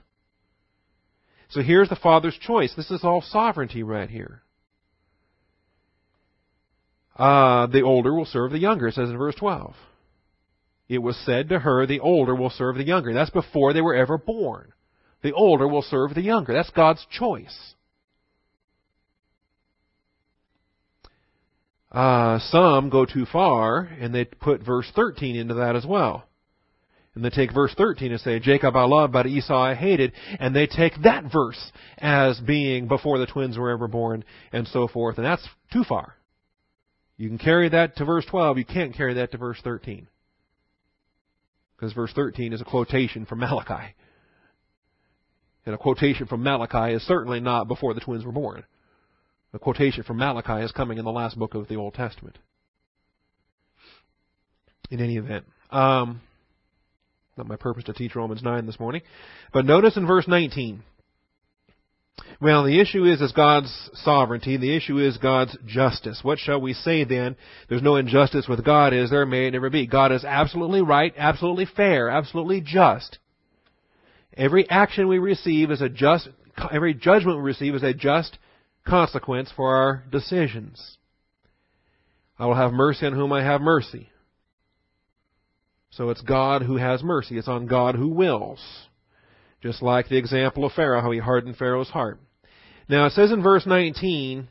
So here's the Father's choice. This is all sovereignty right here uh, the older will serve the younger, it says in verse 12. It was said to her, the older will serve the younger. That's before they were ever born. The older will serve the younger. That's God's choice. Uh, some go too far and they put verse 13 into that as well. And they take verse 13 and say, Jacob I loved, but Esau I hated. And they take that verse as being before the twins were ever born and so forth. And that's too far. You can carry that to verse 12. You can't carry that to verse 13. Because verse 13 is a quotation from Malachi. And a quotation from Malachi is certainly not before the twins were born. A quotation from Malachi is coming in the last book of the Old Testament. In any event, um, not my purpose to teach Romans 9 this morning. But notice in verse 19. Well, the issue is, is God's sovereignty. The issue is God's justice. What shall we say then? There's no injustice with God, is there? May it never be. God is absolutely right, absolutely fair, absolutely just. Every action we receive is a just, every judgment we receive is a just consequence for our decisions. I will have mercy on whom I have mercy. So it's God who has mercy. It's on God who wills. Just like the example of Pharaoh, how he hardened Pharaoh's heart. Now it says in verse 19,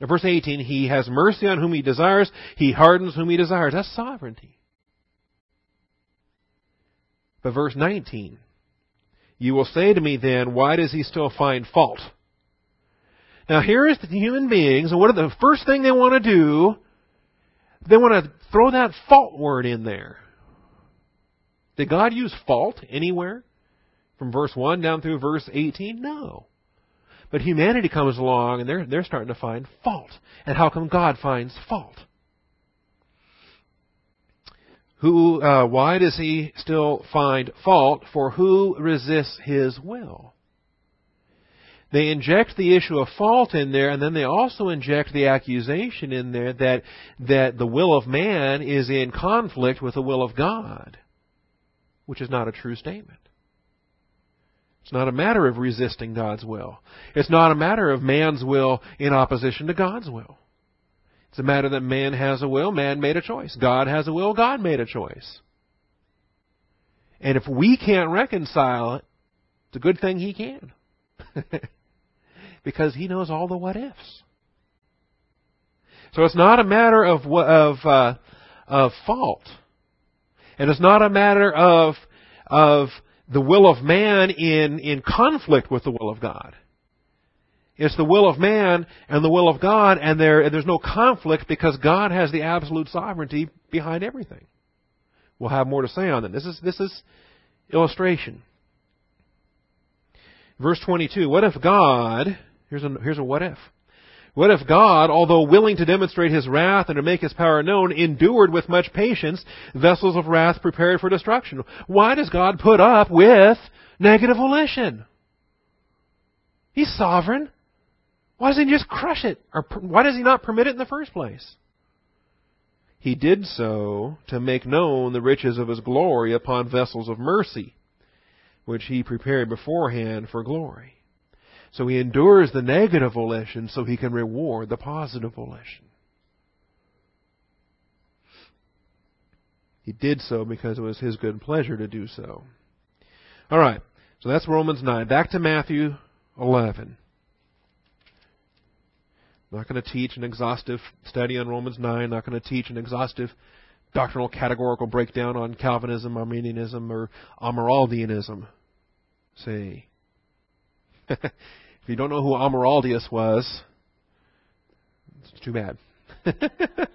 uh, verse 18, he has mercy on whom he desires, he hardens whom he desires. That's sovereignty. But verse 19, you will say to me then, why does he still find fault? Now here is the human beings, and what are the first thing they want to do? They want to throw that fault word in there. Did God use fault anywhere? From verse 1 down through verse 18? No. But humanity comes along and they're, they're starting to find fault. And how come God finds fault? Who, uh, why does he still find fault? For who resists his will? They inject the issue of fault in there, and then they also inject the accusation in there that, that the will of man is in conflict with the will of God, which is not a true statement. It's not a matter of resisting God's will. It's not a matter of man's will in opposition to God's will. It's a matter that man has a will, man made a choice. God has a will, God made a choice. And if we can't reconcile it, it's a good thing he can. because he knows all the what ifs. So it's not a matter of of uh, of fault, and it's not a matter of of the will of man in, in conflict with the will of God. It's the will of man and the will of God, and there, there's no conflict because God has the absolute sovereignty behind everything. We'll have more to say on that. This is, this is illustration. Verse 22. What if God, here's a, here's a what if. What if God, although willing to demonstrate his wrath and to make his power known, endured with much patience vessels of wrath prepared for destruction? Why does God put up with negative volition? He's sovereign. Why doesn't he just crush it? Or why does he not permit it in the first place? He did so to make known the riches of his glory upon vessels of mercy, which he prepared beforehand for glory. So he endures the negative volition so he can reward the positive volition. He did so because it was his good pleasure to do so. All right. So that's Romans 9. Back to Matthew 11. I'm not going to teach an exhaustive study on Romans 9. Not going to teach an exhaustive doctrinal categorical breakdown on Calvinism, Arminianism, or Amyraldianism. Say, if you don't know who Amyraldius was, it's too bad.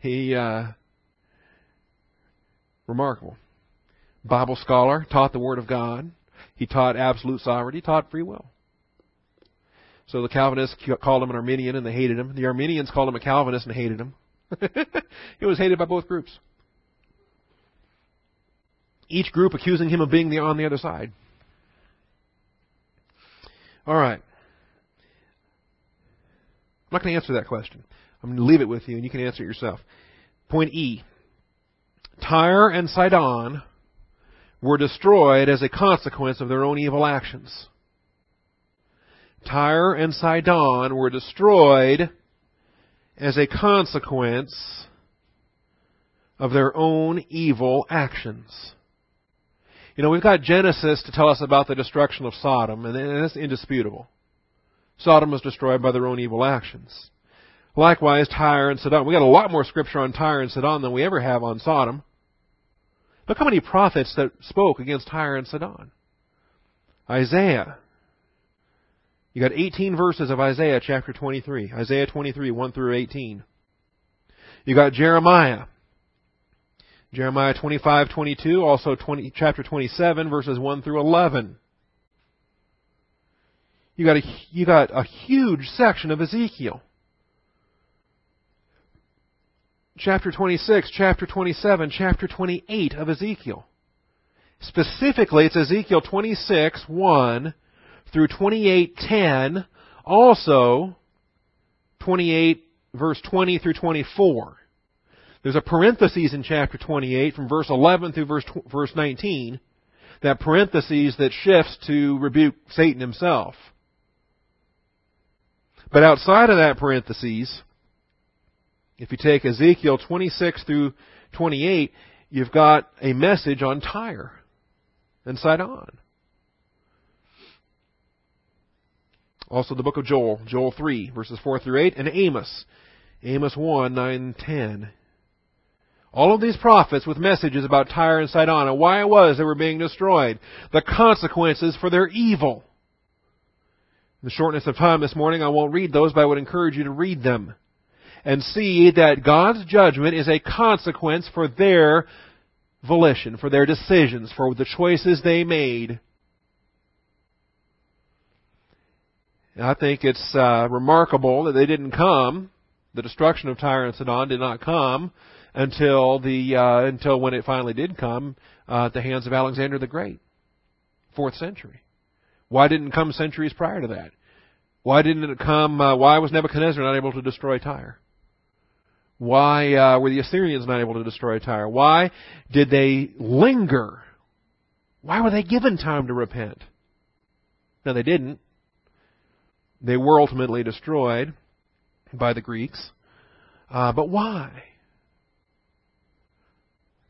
he, uh, remarkable. Bible scholar, taught the Word of God. He taught absolute sovereignty, taught free will. So the Calvinists called him an Arminian and they hated him. The Arminians called him a Calvinist and hated him. he was hated by both groups. Each group accusing him of being the, on the other side. All right. I'm not going to answer that question. I'm going to leave it with you, and you can answer it yourself. Point E. Tyre and Sidon were destroyed as a consequence of their own evil actions. Tyre and Sidon were destroyed as a consequence of their own evil actions. You know, we've got Genesis to tell us about the destruction of Sodom, and that's indisputable. Sodom was destroyed by their own evil actions. Likewise, Tyre and Sidon. We got a lot more scripture on Tyre and Sidon than we ever have on Sodom. Look how many prophets that spoke against Tyre and Sidon. Isaiah. You got 18 verses of Isaiah chapter 23. Isaiah 23, 1 through 18. You got Jeremiah. Jeremiah 25, 22, also 20, chapter 27, verses 1 through 11. You got a, you got a huge section of Ezekiel. Chapter 26, chapter 27, chapter 28 of Ezekiel. Specifically, it's Ezekiel 26, 1 through 28:10, also 28 verse 20 through 24. There's a parenthesis in chapter 28 from verse 11 through verse, verse 19. that parenthesis that shifts to rebuke Satan himself. But outside of that parenthesis, if you take Ezekiel 26 through 28, you've got a message on Tyre and Sidon. Also the book of Joel, Joel 3, verses 4 through 8, and Amos, Amos 1, 9, 10. All of these prophets with messages about Tyre and Sidon and why it was they were being destroyed, the consequences for their evil. In the shortness of time this morning, I won't read those, but I would encourage you to read them and see that God's judgment is a consequence for their volition, for their decisions, for the choices they made. And I think it's uh, remarkable that they didn't come. The destruction of Tyre and Sidon did not come until the uh, until when it finally did come uh, at the hands of Alexander the Great, fourth century. Why didn't it come centuries prior to that? Why didn't it come? Uh, why was Nebuchadnezzar not able to destroy Tyre? Why uh, were the Assyrians not able to destroy Tyre? Why did they linger? Why were they given time to repent? No, they didn't. They were ultimately destroyed by the Greeks. Uh, but why?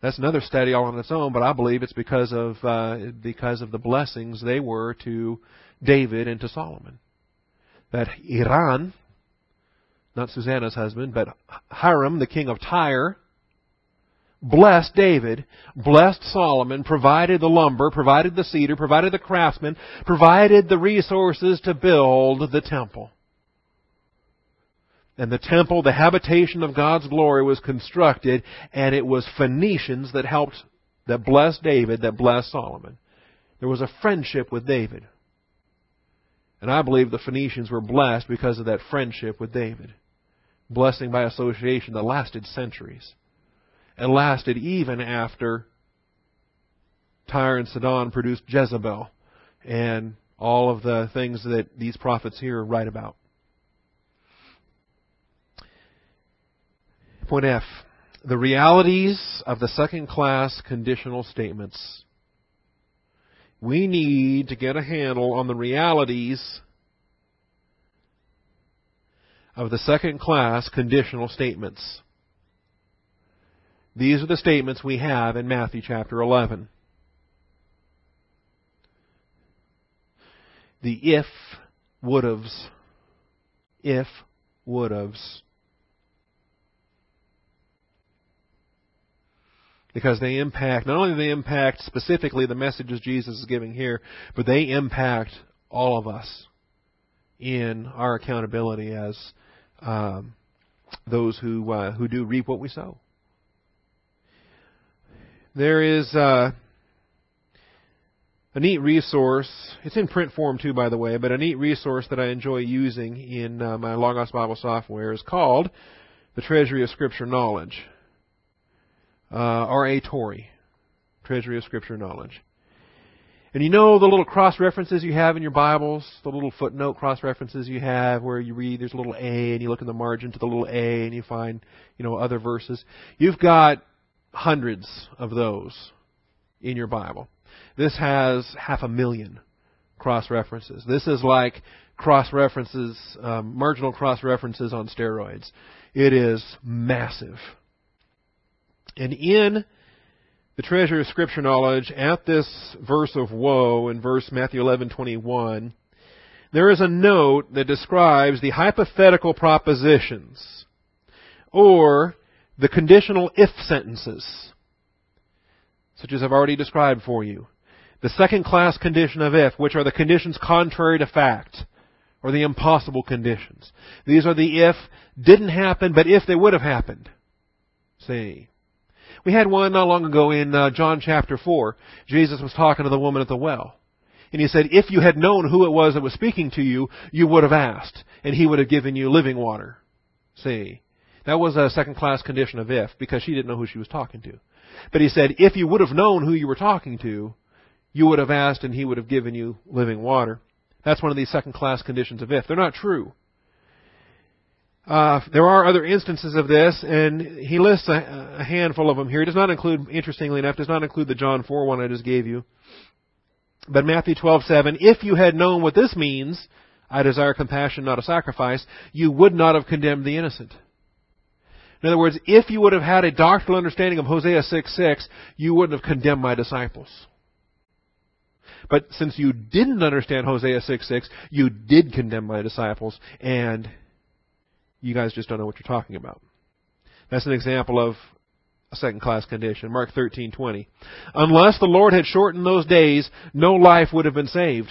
That's another study all on its own, but I believe it's because of uh, because of the blessings they were to David and to Solomon. That Hiram, not Susanna's husband, but Hiram, the king of Tyre, blessed David, blessed Solomon, provided the lumber, provided the cedar, provided the craftsmen, provided the resources to build the temple. And the temple, the habitation of God's glory was constructed, and it was Phoenicians that helped, that blessed David, that blessed Solomon. There was a friendship with David. And I believe the Phoenicians were blessed because of that friendship with David. Blessing by association that lasted centuries and lasted even after Tyre and Sidon produced Jezebel and all of the things that these prophets here write about. Point F. The realities of the second class conditional statements. We need to get a handle on the realities of the second class conditional statements. These are the statements we have in Matthew chapter 11. The if would'ves. If would'ves. Because they impact, not only do they impact specifically the messages Jesus is giving here, but they impact all of us in our accountability as um, those who uh, who do reap what we sow. There is uh, a neat resource. It's in print form too, by the way, but a neat resource that I enjoy using in uh, my Logos Bible software is called the Treasury of Scripture Knowledge. Uh, R.A. Torrey, Treasury of Scripture Knowledge. And you know the little cross references you have in your Bibles, the little footnote cross references you have where you read there's a little A and you look in the margin to the little A and you find, you know, other verses. You've got hundreds of those in your Bible. This has half a million cross references. This is like cross references, um, marginal cross references on steroids. It is massive. And in the Treasury of Scripture Knowledge at this verse of woe in verse Matthew 11:21, there is a note that describes the hypothetical propositions or the conditional if sentences, such as I've already described for you. The second class condition of if, which are the conditions contrary to fact, or the impossible conditions. These are the if didn't happen, but if they would have happened. See. We had one not long ago in uh, John chapter 4. Jesus was talking to the woman at the well. And he said, if you had known who it was that was speaking to you, you would have asked, and he would have given you living water. See. That was a second class condition of if, because she didn't know who she was talking to. But he said, if you would have known who you were talking to, you would have asked and he would have given you living water. That's one of these second class conditions of if. They're not true. Uh, there are other instances of this, and he lists a, a handful of them here. He does not include, interestingly enough, does not include the John 4 one I just gave you. But Matthew 12:7, if you had known what this means, I desire compassion, not a sacrifice, you would not have condemned the innocent. In other words, if you would have had a doctrinal understanding of Hosea 6:6, you wouldn't have condemned my disciples. But since you didn't understand Hosea 6:6, you did condemn my disciples, and you guys just don't know what you're talking about. That's an example of a second class condition. Mark 13:20. Unless the Lord had shortened those days, no life would have been saved.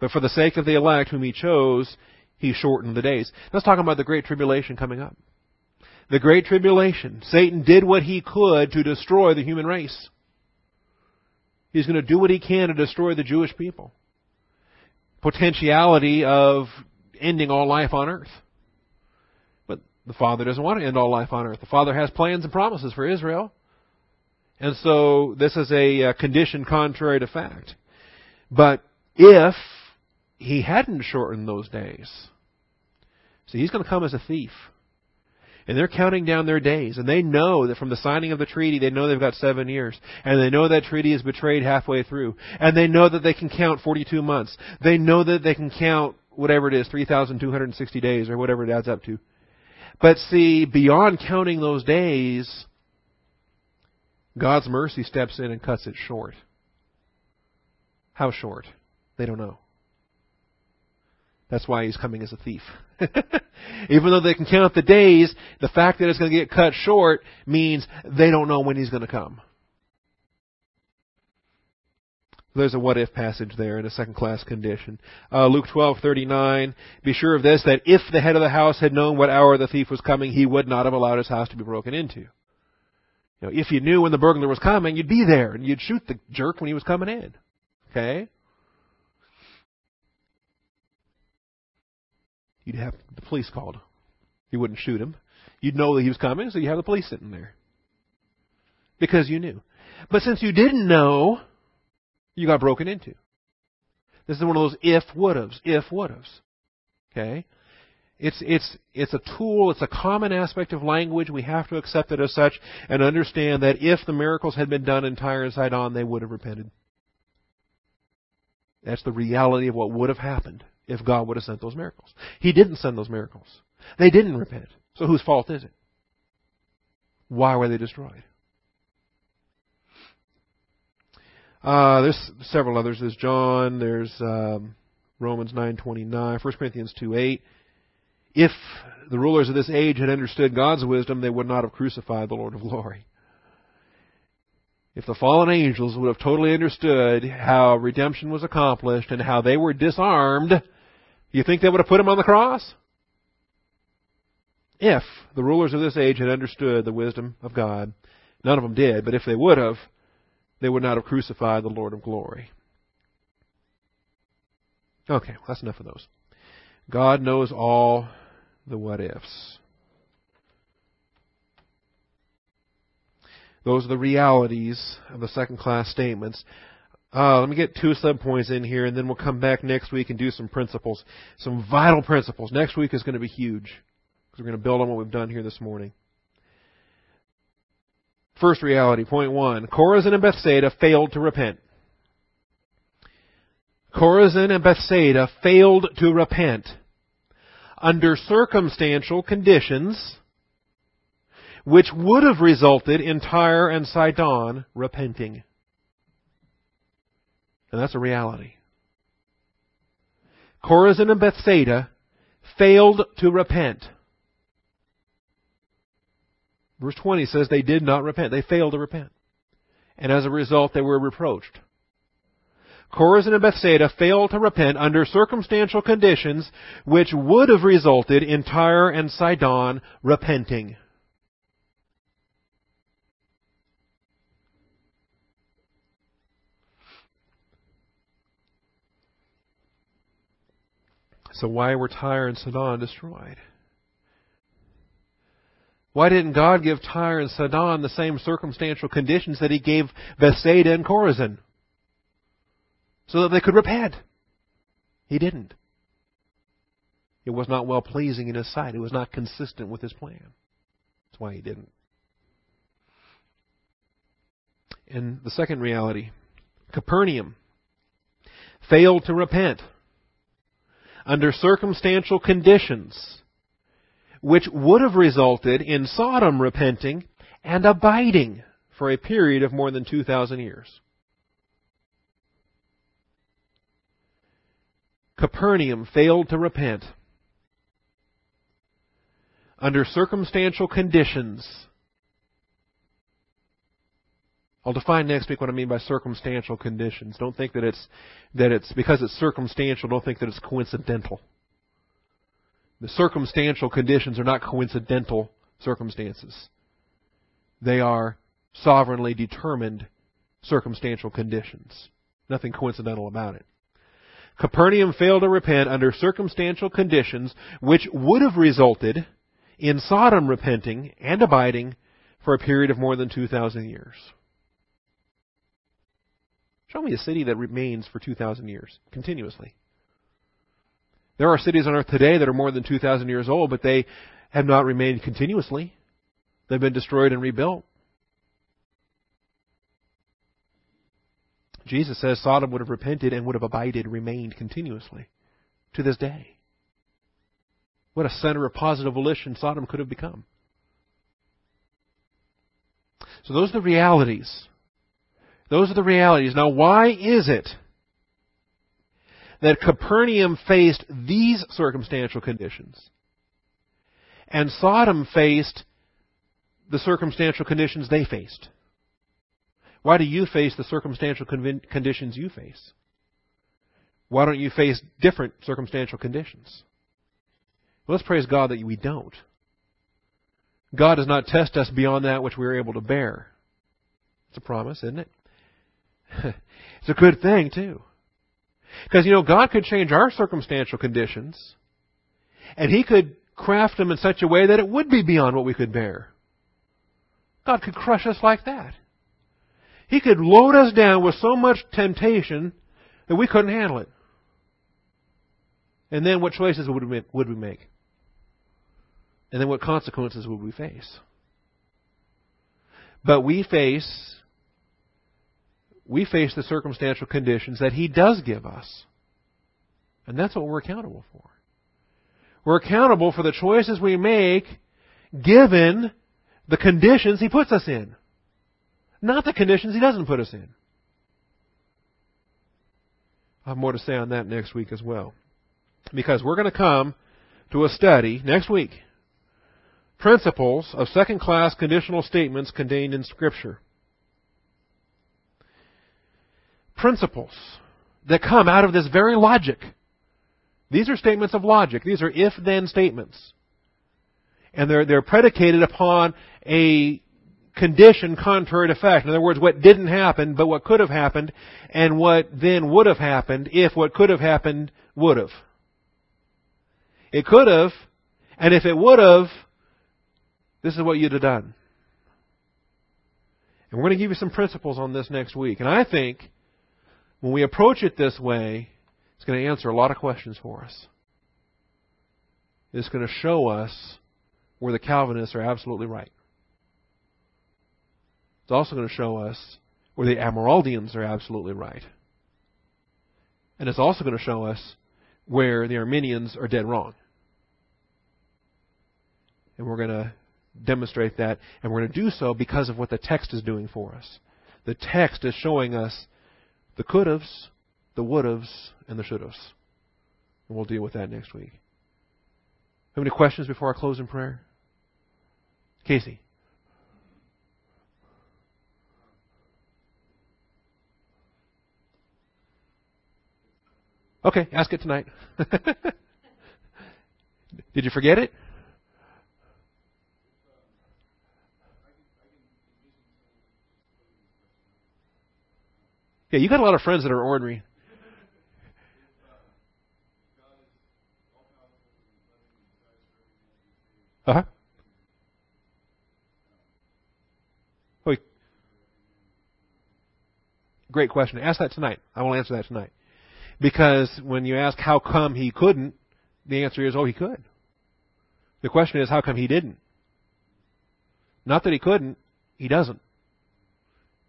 But for the sake of the elect whom he chose, he shortened the days. Let's talk about the great tribulation coming up. The great tribulation. Satan did what he could to destroy the human race. He's going to do what he can to destroy the Jewish people. Potentiality of ending all life on earth. The Father doesn't want to end all life on earth. The Father has plans and promises for Israel. And so this is a uh, condition contrary to fact. But if he hadn't shortened those days, see, he's going to come as a thief. And they're counting down their days. And they know that from the signing of the treaty, they know they've got seven years. And they know that treaty is betrayed halfway through. And they know that they can count 42 months. They know that they can count whatever it is, 3,260 days or whatever it adds up to. But see, beyond counting those days, God's mercy steps in and cuts it short. How short? They don't know. That's why he's coming as a thief. Even though they can count the days, the fact that it's going to get cut short means they don't know when he's going to come. There's a what if passage there in a second class condition. Uh, Luke 12:39. Be sure of this that if the head of the house had known what hour the thief was coming, he would not have allowed his house to be broken into. You know, if you knew when the burglar was coming, you'd be there and you'd shoot the jerk when he was coming in. Okay? You'd have the police called. You wouldn't shoot him. You'd know that he was coming, so you have the police sitting there. Because you knew. But since you didn't know, you got broken into. This is one of those if would-haves, if would-haves. Okay? It's, it's, it's a tool, it's a common aspect of language. We have to accept it as such and understand that if the miracles had been done in Tyre and Sidon, they would have repented. That's the reality of what would have happened if God would have sent those miracles. He didn't send those miracles. They didn't repent. So whose fault is it? Why were they destroyed? Uh, there's several others. There's John. There's um, Romans 9:29, 1 Corinthians 2:8. If the rulers of this age had understood God's wisdom, they would not have crucified the Lord of glory. If the fallen angels would have totally understood how redemption was accomplished and how they were disarmed, you think they would have put him on the cross? If the rulers of this age had understood the wisdom of God, none of them did, but if they would have, they would not have crucified the Lord of glory. Okay, well, that's enough of those. God knows all the what ifs. Those are the realities of the second class statements. Uh, let me get two subpoints in here, and then we'll come back next week and do some principles, some vital principles. Next week is going to be huge because we're going to build on what we've done here this morning. First reality, point one. Chorazin and Bethsaida failed to repent. Chorazin and Bethsaida failed to repent under circumstantial conditions which would have resulted in Tyre and Sidon repenting. And that's a reality. Chorazin and Bethsaida failed to repent. Verse 20 says they did not repent. They failed to repent. And as a result, they were reproached. Chorazin and Bethsaida failed to repent under circumstantial conditions which would have resulted in Tyre and Sidon repenting. So why were Tyre and Sidon destroyed? Why didn't God give Tyre and Sidon the same circumstantial conditions that He gave Bethsaida and Chorazin? So that they could repent. He didn't. It was not well pleasing in His sight. It was not consistent with His plan. That's why He didn't. And the second reality, Capernaum failed to repent under circumstantial conditions which would have resulted in Sodom repenting and abiding for a period of more than 2,000 years. Capernaum failed to repent under circumstantial conditions. I'll define next week what I mean by circumstantial conditions. Don't think that it's that it's because it's circumstantial, don't think that it's coincidental. The circumstantial conditions are not coincidental circumstances. They are sovereignly determined circumstantial conditions. Nothing coincidental about it. Capernaum failed to repent under circumstantial conditions which would have resulted in Sodom repenting and abiding for a period of more than 2,000 years. Show me a city that remains for 2,000 years continuously. There are cities on earth today that are more than 2,000 years old, but they have not remained continuously. They've been destroyed and rebuilt. Jesus says Sodom would have repented and would have abided, remained continuously to this day. What a center of positive volition Sodom could have become. So those are the realities. Those are the realities. Now, why is it that Capernaum faced these circumstantial conditions and Sodom faced the circumstantial conditions they faced? Why do you face the circumstantial conditions you face? Why don't you face different circumstantial conditions? Well, let's praise God that we don't. God does not test us beyond that which we are able to bear. It's a promise, isn't it? it's a good thing, too. Because, you know, God could change our circumstantial conditions, and He could craft them in such a way that it would be beyond what we could bear. God could crush us like that. He could load us down with so much temptation that we couldn't handle it. And then what choices would we make? And then what consequences would we face? But we face we face the circumstantial conditions that he does give us. And that's what we're accountable for. We're accountable for the choices we make given the conditions he puts us in not the conditions He doesn't put us in. I'll have more to say on that next week as well. Because we're going to come to a study next week. Principles of second class conditional statements contained in Scripture. Principles that come out of this very logic. These are statements of logic. These are if then statements. And they're, they're predicated upon a condition contrary to fact. In other words, what didn't happen, but what could have happened, and what then would have happened if what could have happened would have. It could have, and if it would have, this is what you'd have done. And we're going to give you some principles on this next week. And I think when we approach it this way, it's going to answer a lot of questions for us. It's going to show us where the Calvinists are absolutely right. It's also going to show us where the Amyraldians are absolutely right. And it's also going to show us where the Arminians are dead wrong. And we're going to demonstrate that, and we're going to do so because of what the text is doing for us. The text is showing us the could haves, the would haves, and the should haves. And we'll deal with that next week. Have any questions before I close in prayer? Casey. Okay, ask it tonight. Did you forget it? Yeah, you got a lot of friends that are ordinary. Uh huh. Great question. Ask that tonight. I will answer that tonight. Because when you ask how come he couldn't, the answer is, oh, he could. The question is, how come he didn't? Not that he couldn't, he doesn't.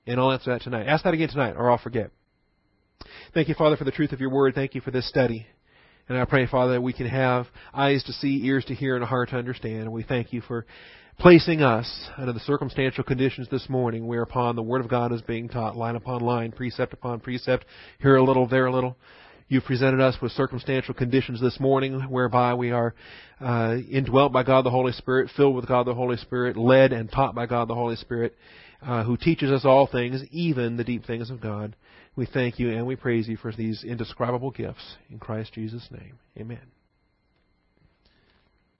And I'll answer that tonight. Ask that again tonight, or I'll forget. Thank you, Father, for the truth of your word. Thank you for this study. And I pray, Father, that we can have eyes to see, ears to hear, and a heart to understand. And we thank you for placing us under the circumstantial conditions this morning whereupon the Word of God is being taught line upon line, precept upon precept, here a little, there a little. You've presented us with circumstantial conditions this morning whereby we are uh, indwelt by God the Holy Spirit, filled with God the Holy Spirit, led and taught by God the Holy Spirit, uh, who teaches us all things, even the deep things of God. We thank you and we praise you for these indescribable gifts. In Christ Jesus' name, amen.